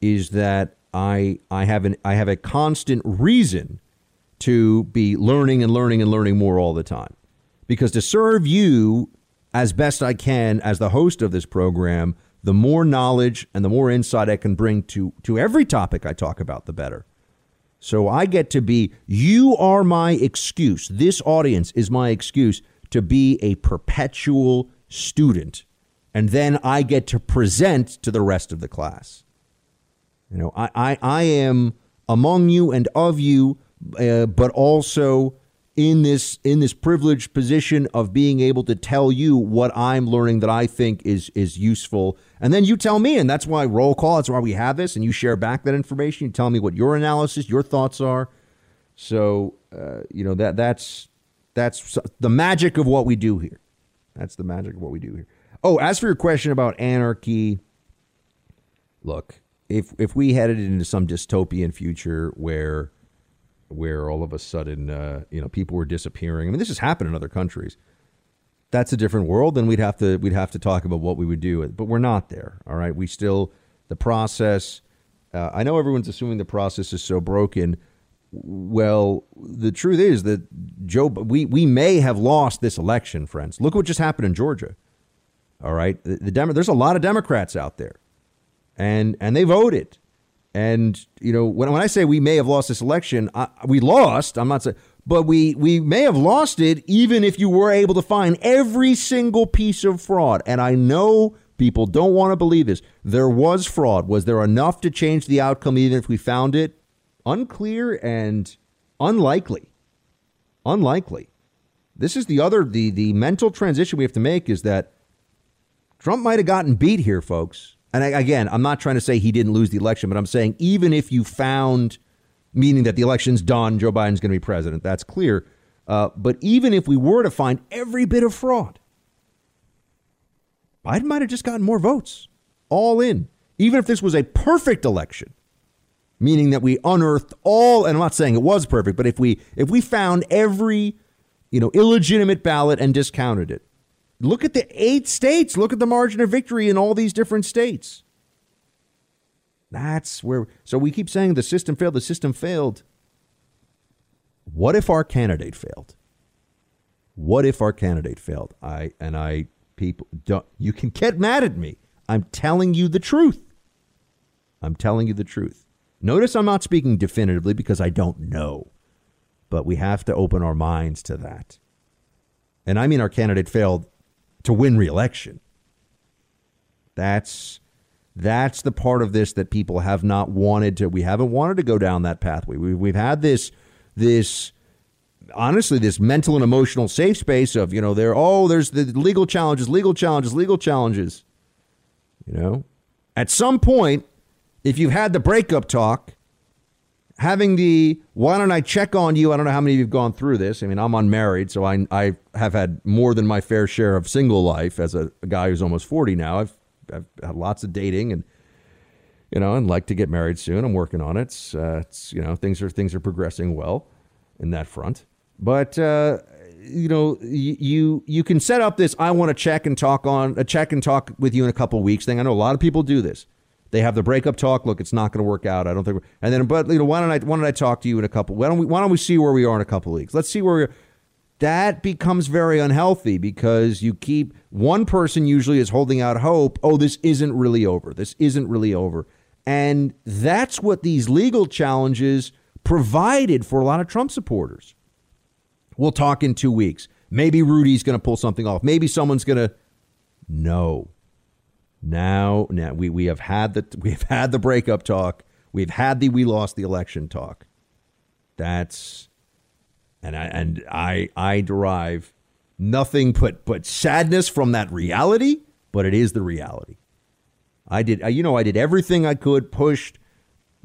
is that I I have an I have a constant reason to be learning and learning and learning more all the time. Because to serve you as best I can as the host of this program, the more knowledge and the more insight I can bring to to every topic I talk about, the better. So I get to be you are my excuse. This audience is my excuse to be a perpetual student. And then I get to present to the rest of the class. You know, I, I, I am among you and of you, uh, but also in this in this privileged position of being able to tell you what I'm learning that I think is is useful, and then you tell me, and that's why roll call. That's why we have this, and you share back that information. You tell me what your analysis, your thoughts are. So uh, you know that that's that's the magic of what we do here. That's the magic of what we do here. Oh, as for your question about anarchy, look, if if we headed into some dystopian future where where all of a sudden uh, you know people were disappearing, I mean this has happened in other countries. That's a different world, and we'd have to we'd have to talk about what we would do. But we're not there. All right, we still the process. Uh, I know everyone's assuming the process is so broken. Well, the truth is that Joe, we we may have lost this election, friends. Look what just happened in Georgia. All right, the, the Demo- there's a lot of Democrats out there, and and they voted. And you know, when, when I say we may have lost this election, I, we lost. I'm not saying, but we we may have lost it even if you were able to find every single piece of fraud. And I know people don't want to believe this. There was fraud. Was there enough to change the outcome even if we found it? Unclear and unlikely. Unlikely. This is the other the the mental transition we have to make is that Trump might have gotten beat here, folks. And I, again, I'm not trying to say he didn't lose the election, but I'm saying even if you found, meaning that the election's done, Joe Biden's going to be president, that's clear. Uh, but even if we were to find every bit of fraud, Biden might have just gotten more votes, all in. Even if this was a perfect election, meaning that we unearthed all, and I'm not saying it was perfect, but if we if we found every, you know, illegitimate ballot and discounted it, Look at the eight states. Look at the margin of victory in all these different states. That's where. So we keep saying the system failed, the system failed. What if our candidate failed? What if our candidate failed? I and I people don't you can get mad at me. I'm telling you the truth. I'm telling you the truth. Notice I'm not speaking definitively because I don't know. But we have to open our minds to that. And I mean our candidate failed to win reelection. That's that's the part of this that people have not wanted to. We haven't wanted to go down that pathway. We, we've had this this honestly this mental and emotional safe space of you know there oh there's the legal challenges, legal challenges, legal challenges. You know, at some point, if you've had the breakup talk having the why don't I check on you? I don't know how many of you've gone through this. I mean, I'm unmarried, so I I have had more than my fair share of single life as a, a guy who's almost 40 now. I've I've had lots of dating and you know, and like to get married soon. I'm working on it. It's, uh, it's you know, things are things are progressing well in that front. But uh, you know, you you can set up this. I want to check and talk on a check and talk with you in a couple weeks thing. I know a lot of people do this. They have the breakup talk. Look, it's not going to work out. I don't think. And then, but you know, why don't I? Why don't I talk to you in a couple? Why don't we? Why don't we see where we are in a couple weeks? Let's see where we are. That becomes very unhealthy because you keep one person usually is holding out hope. Oh, this isn't really over. This isn't really over, and that's what these legal challenges provided for a lot of Trump supporters. We'll talk in two weeks. Maybe Rudy's going to pull something off. Maybe someone's going to. No, now, now we, we have had the [LAUGHS] we've had the breakup talk. We've had the we lost the election talk. That's and I and I I derive nothing but but sadness from that reality, but it is the reality. I did you know I did everything I could, pushed,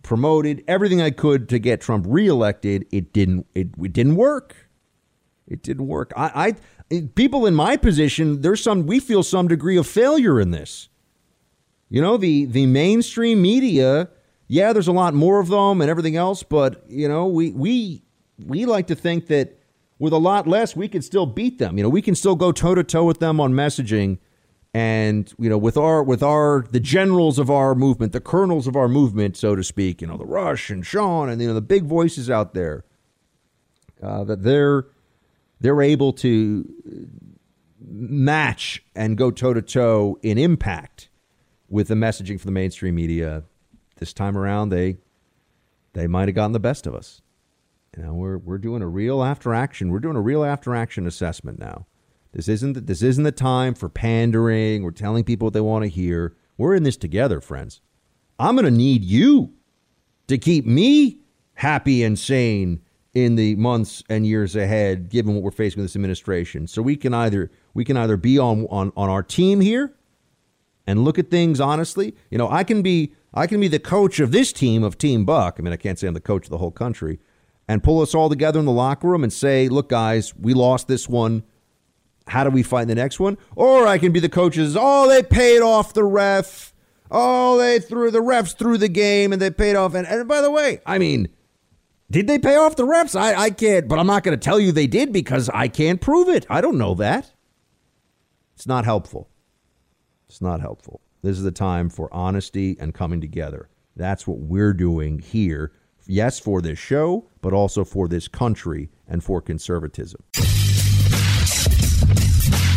promoted everything I could to get Trump reelected. It didn't it, it didn't work. It didn't work. I, I people in my position, there's some we feel some degree of failure in this. You know, the the mainstream media, yeah, there's a lot more of them and everything else, but you know, we we we like to think that with a lot less, we can still beat them. You know, we can still go toe to toe with them on messaging, and you know, with our with our the generals of our movement, the colonels of our movement, so to speak. You know, the Rush and Sean, and you know, the big voices out there. Uh, that they're they're able to match and go toe to toe in impact with the messaging from the mainstream media. This time around, they they might have gotten the best of us. You know, we're we're doing a real after action. We're doing a real after action assessment now. This isn't the, this isn't the time for pandering. We're telling people what they want to hear. We're in this together, friends. I'm going to need you to keep me happy and sane in the months and years ahead, given what we're facing with this administration. So we can either we can either be on on, on our team here and look at things honestly. You know, I can be I can be the coach of this team of Team Buck. I mean, I can't say I'm the coach of the whole country, and pull us all together in the locker room and say, look, guys, we lost this one. How do we find the next one? Or I can be the coaches. Oh, they paid off the ref. Oh, they threw the refs through the game and they paid off. And, and by the way, I mean, did they pay off the refs? I, I can't, but I'm not going to tell you they did because I can't prove it. I don't know that. It's not helpful. It's not helpful. This is the time for honesty and coming together. That's what we're doing here. Yes, for this show, but also for this country and for conservatism.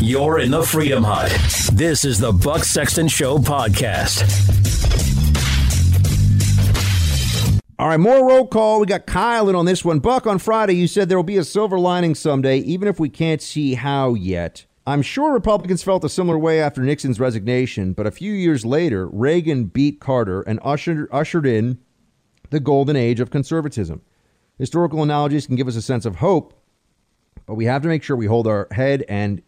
You're in the Freedom Hut. This is the Buck Sexton Show podcast. All right, more roll call. We got Kyle in on this one. Buck, on Friday, you said there will be a silver lining someday, even if we can't see how yet. I'm sure Republicans felt a similar way after Nixon's resignation, but a few years later, Reagan beat Carter and ushered, ushered in the golden age of conservatism. Historical analogies can give us a sense of hope, but we have to make sure we hold our head and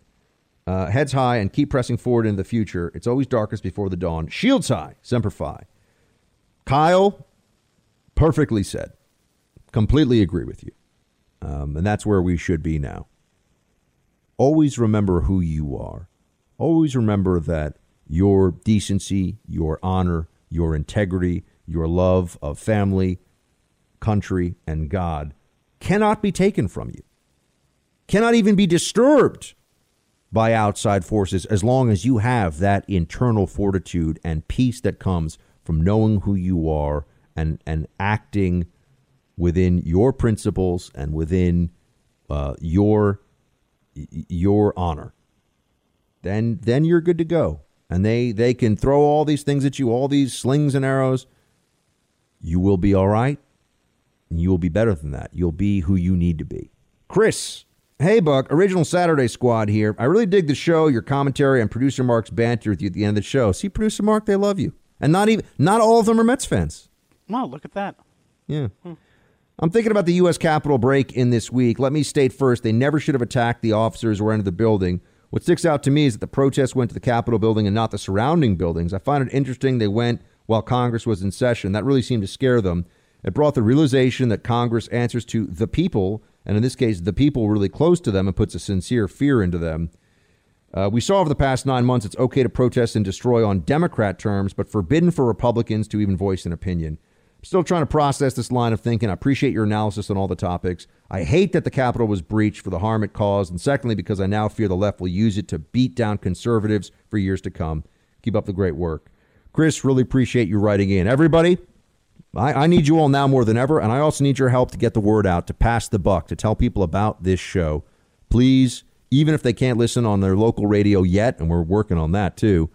uh, heads high and keep pressing forward into the future. It's always darkest before the dawn. Shields high, semper fi. Kyle, perfectly said. Completely agree with you. Um, and that's where we should be now. Always remember who you are. Always remember that your decency, your honor, your integrity, your love of family, country, and God cannot be taken from you, cannot even be disturbed by outside forces as long as you have that internal fortitude and peace that comes from knowing who you are and, and acting within your principles and within uh, your your honor. Then then you're good to go. And they they can throw all these things at you, all these slings and arrows. You will be all right. And you will be better than that. You'll be who you need to be. Chris Hey, Buck, original Saturday squad here. I really dig the show, your commentary, and producer Mark's banter with you at the end of the show. See, producer Mark, they love you, and not even not all of them are Mets fans. Wow, look at that. Yeah. Hmm. I'm thinking about the U.S. Capitol break in this week. Let me state first, they never should have attacked the officers or entered the building. What sticks out to me is that the protests went to the Capitol building and not the surrounding buildings. I find it interesting they went while Congress was in session. That really seemed to scare them. It brought the realization that Congress answers to the people and in this case, the people really close to them and puts a sincere fear into them. Uh, we saw over the past nine months it's okay to protest and destroy on Democrat terms, but forbidden for Republicans to even voice an opinion. Still trying to process this line of thinking. I appreciate your analysis on all the topics. I hate that the Capitol was breached for the harm it caused, and secondly, because I now fear the left will use it to beat down conservatives for years to come. Keep up the great work. Chris, really appreciate you writing in. Everybody, I, I, need you all now more than ever, and I also need your help to get the word out, to pass the buck, to tell people about this show. Please, even if they can't listen on their local radio yet, and we're working on that too,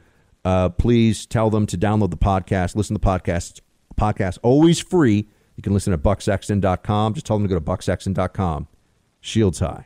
uh, please tell them to download the podcast, listen to the podcast. Podcast always free. You can listen at bucksexton.com. Just tell them to go to bucksexton.com. Shields high.